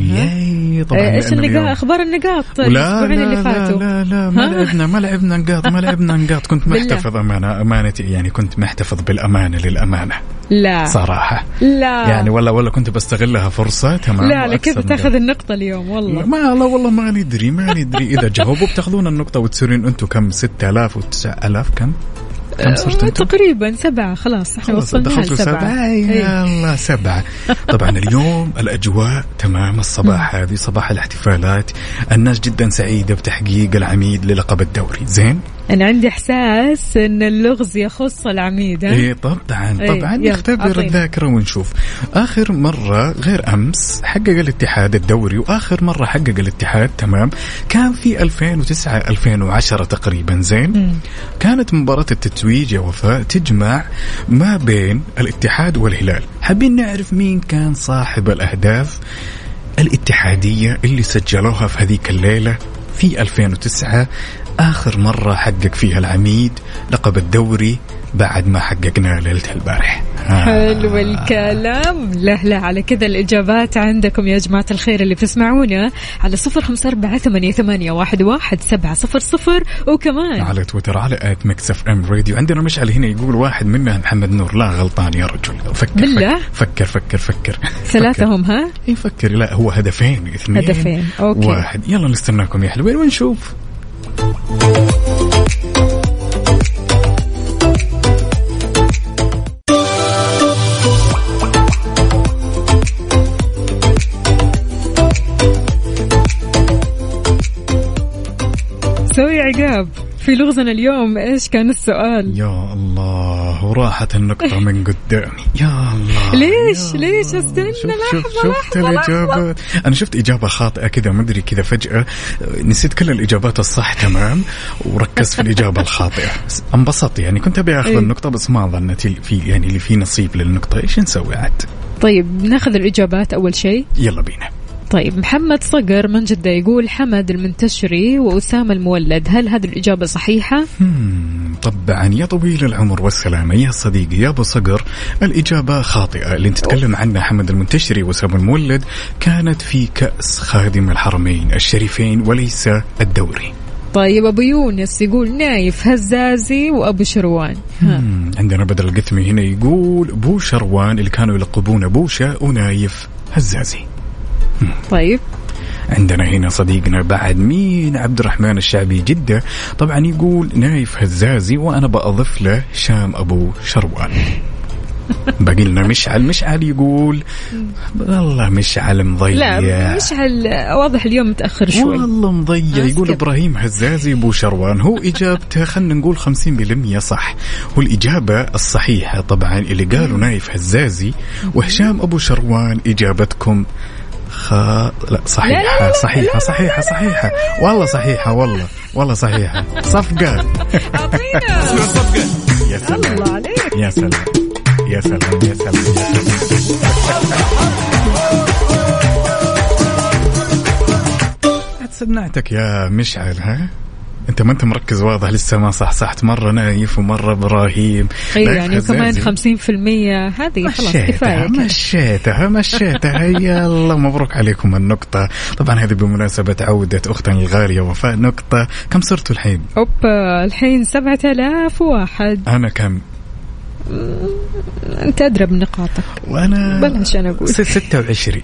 طبعا آه، إيش النقاط أخبار النقاط لا الأسبوعين لا اللي فاتوا؟ لا لا ما؟ لعبنا ما لعبنا نقاط ما لعبنا نقاط. كنت. محتفظ أمانة أمانتي يعني كنت محتفظ بالأمانة للأمانة. لا. صراحة. لا. يعني ولا ولا كنت بستغلها فرصة تمام. لا لا وأكسب كذا نقاط. تاخذ النقطة اليوم والله. ما لا والله ما ندري ما ندري. إذا جاوبوا بتاخذون النقطة وتصيرون أنتم كم؟ 6000 و9000 كم؟ كم صرت آه، أنتم؟ تقريبا سبعة خلاص إحنا وصلنا دخلتوا لسبعة. سبعة؟ إيه. يلا سبعة. طبعا اليوم الأجواء تمام الصباح هذه صباح الاحتفالات. الناس جدا سعيدة بتحقيق العميد للقب الدوري. زين؟ أنا عندي إحساس إن اللغز يخص العميد ها؟ إيه طبعا إيه، طبعا. يلا، نختبر. الذاكرة ونشوف. آخر مرة غير أمس حقق الاتحاد الدوري وآخر مرة حقق الاتحاد تمام. كان في 2009 2010 تقريبا زين. كانت مباراة التتويج يا وفاء تجمع ما بين الاتحاد والهلال. حابين نعرف مين كان صاحب الأهداف الاتحادية اللي سجلوها في هذيك الليلة في 2009 آخر مرة حقق فيها العميد لقب الدوري بعد ما حققناه ليلة البارح. حلو الكلام. لا لا على كذا الإجابات عندكم يا جماعة الخير اللي بتسمعونا على صفر خمسة أربعة ثمانية, ثمانية واحد, واحد سبعة صفر صفر. وكمان على تويتر على at Mix FM Radio عندنا مشعل هنا يقول واحد منها محمد نور. لا غلطان يا رجل. فكر بالله؟ فكر فكر فكر. ثلاثة هم ها؟ اي فكر. لا هو هدفين اثنين هدفين، okay. واحد. يلا نستناكم يا حلوين ونشوف. سوي عقاب. في لغزنا اليوم إيش كان السؤال؟ يا الله وراحت النقطة من قدامي. يا الله ليش؟ يا ليش. استنى شوف لحظة شوف شفت لحظة لحظة. الإجابات؟ أنا شفت إجابة خاطئة كذا ما أدري كذا فجأة. نسيت كل الإجابات الصح تمام؟ وركزت في الإجابة الخاطئة. انبسطت يعني كنت أبي أخذ إيه. النقطة بس ما ظنيت في يعني اللي فيه نصيب للنقطة. إيش نسوي عاد؟ طيب ناخذ الإجابات أول شيء. يلا بينا. طيب محمد صقر من جدة يقول حمد المنتشري وأسامة المولد هل هذه الإجابة صحيحة؟ طبعا. يا طويل العمر والسلامة. يا صديقي يا أبو صقر الإجابة خاطئة. اللي تتكلم عنها حمد المنتشري وأسامة المولد كانت في كأس خادم الحرمين الشريفين وليس الدوري. طيب أبو يونس يقول نايف هزازي وأبو شروان. ها. عندنا بدر القثمي هنا يقول بو شروان اللي كانوا يلقبونه بوشة ونايف هزازي. طيب. عندنا هنا صديقنا بعد مين؟ عبد الرحمن الشعبي جدة. طبعا يقول نايف هزازي وأنا بأضيف له شام أبو شروان. باقي لنا مشعل. مشعل يقول والله مشعل مضيع. لا مشعل واضح اليوم متأخر شوي. والله مضيع. يقول. إبراهيم هزازي أبو شروان هو إجابته خلينا نقول 50% صح. والإجابة الصحيحة طبعا اللي قالوا نايف هزازي وهشام أبو شروان إجابتكم خ... لا صحيحه لا، لا، لا، صحيحه صحيحه صحيحه والله صحيحه والله والله صحيحه صفقه أعطينا يا سلام الله عليك يا سلام يا سلام يا سلام يا سلام سمعتك يا مشعل ها أنت ما أنت مركز واضح لسه ما صحصحت مرة نايف ومرة إبراهيم. يعني كمان هزازي. 50% هذه خلاص كفاية. مشيتها مشيتها. يلا مبروك عليكم النقطة. طبعا هذه بمناسبة عودة أختنا الغالية وفاء نقطة. كم صرتوا الحين؟ أوبا الحين 7000 واحد. أنا كم؟ أنت أدرى بنقاطك. وأنا بلاش أنا أقول. ست- 26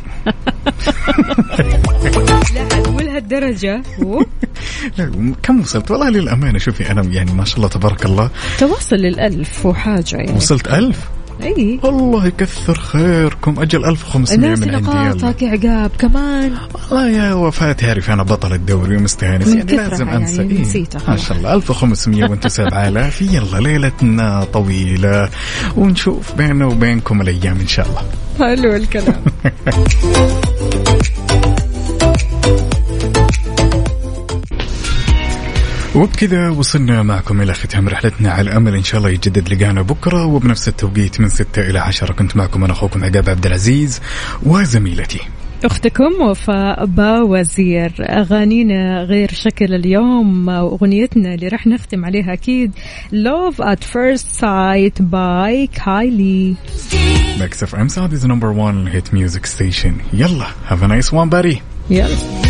لا والهدف لهالدرجة كم وصلت؟ والله للأمانة شوفي أنا يعني ما شاء الله تبارك الله. توصل للألف وحاجة يعني. وصلت ألف؟ إي. الله يكثر خيركم. أجل 1500 الناس من عندي نقاطك يا عقاب كمان. والله يا وفاة تعرف أنا بطل الدوري ومستانس. يعني لازم يعني أنسى. إيه. نسيتها. ما شاء الله. 1500 وأنتم 7000 يلا ليلتنا طويلة. ونشوف بيننا وبينكم الأيام إن شاء الله. حلو الكلام. وبكذا وصلنا معكم إلى ختام رحلتنا على أمل إن شاء الله يجدد لقانا بكرة وبنفس التوقيت من 6 إلى 10 كنت معكم أنا أخوكم عقاب عبد العزيز وزميلتي. أختكم وفاء باوزير أغانينا غير شكل اليوم. واغنيتنا اللي راح نختم عليها أكيد. Love at First Sight كايلي Mix FM Saudi's number 1 hit music station يلا have a nice one buddy يلا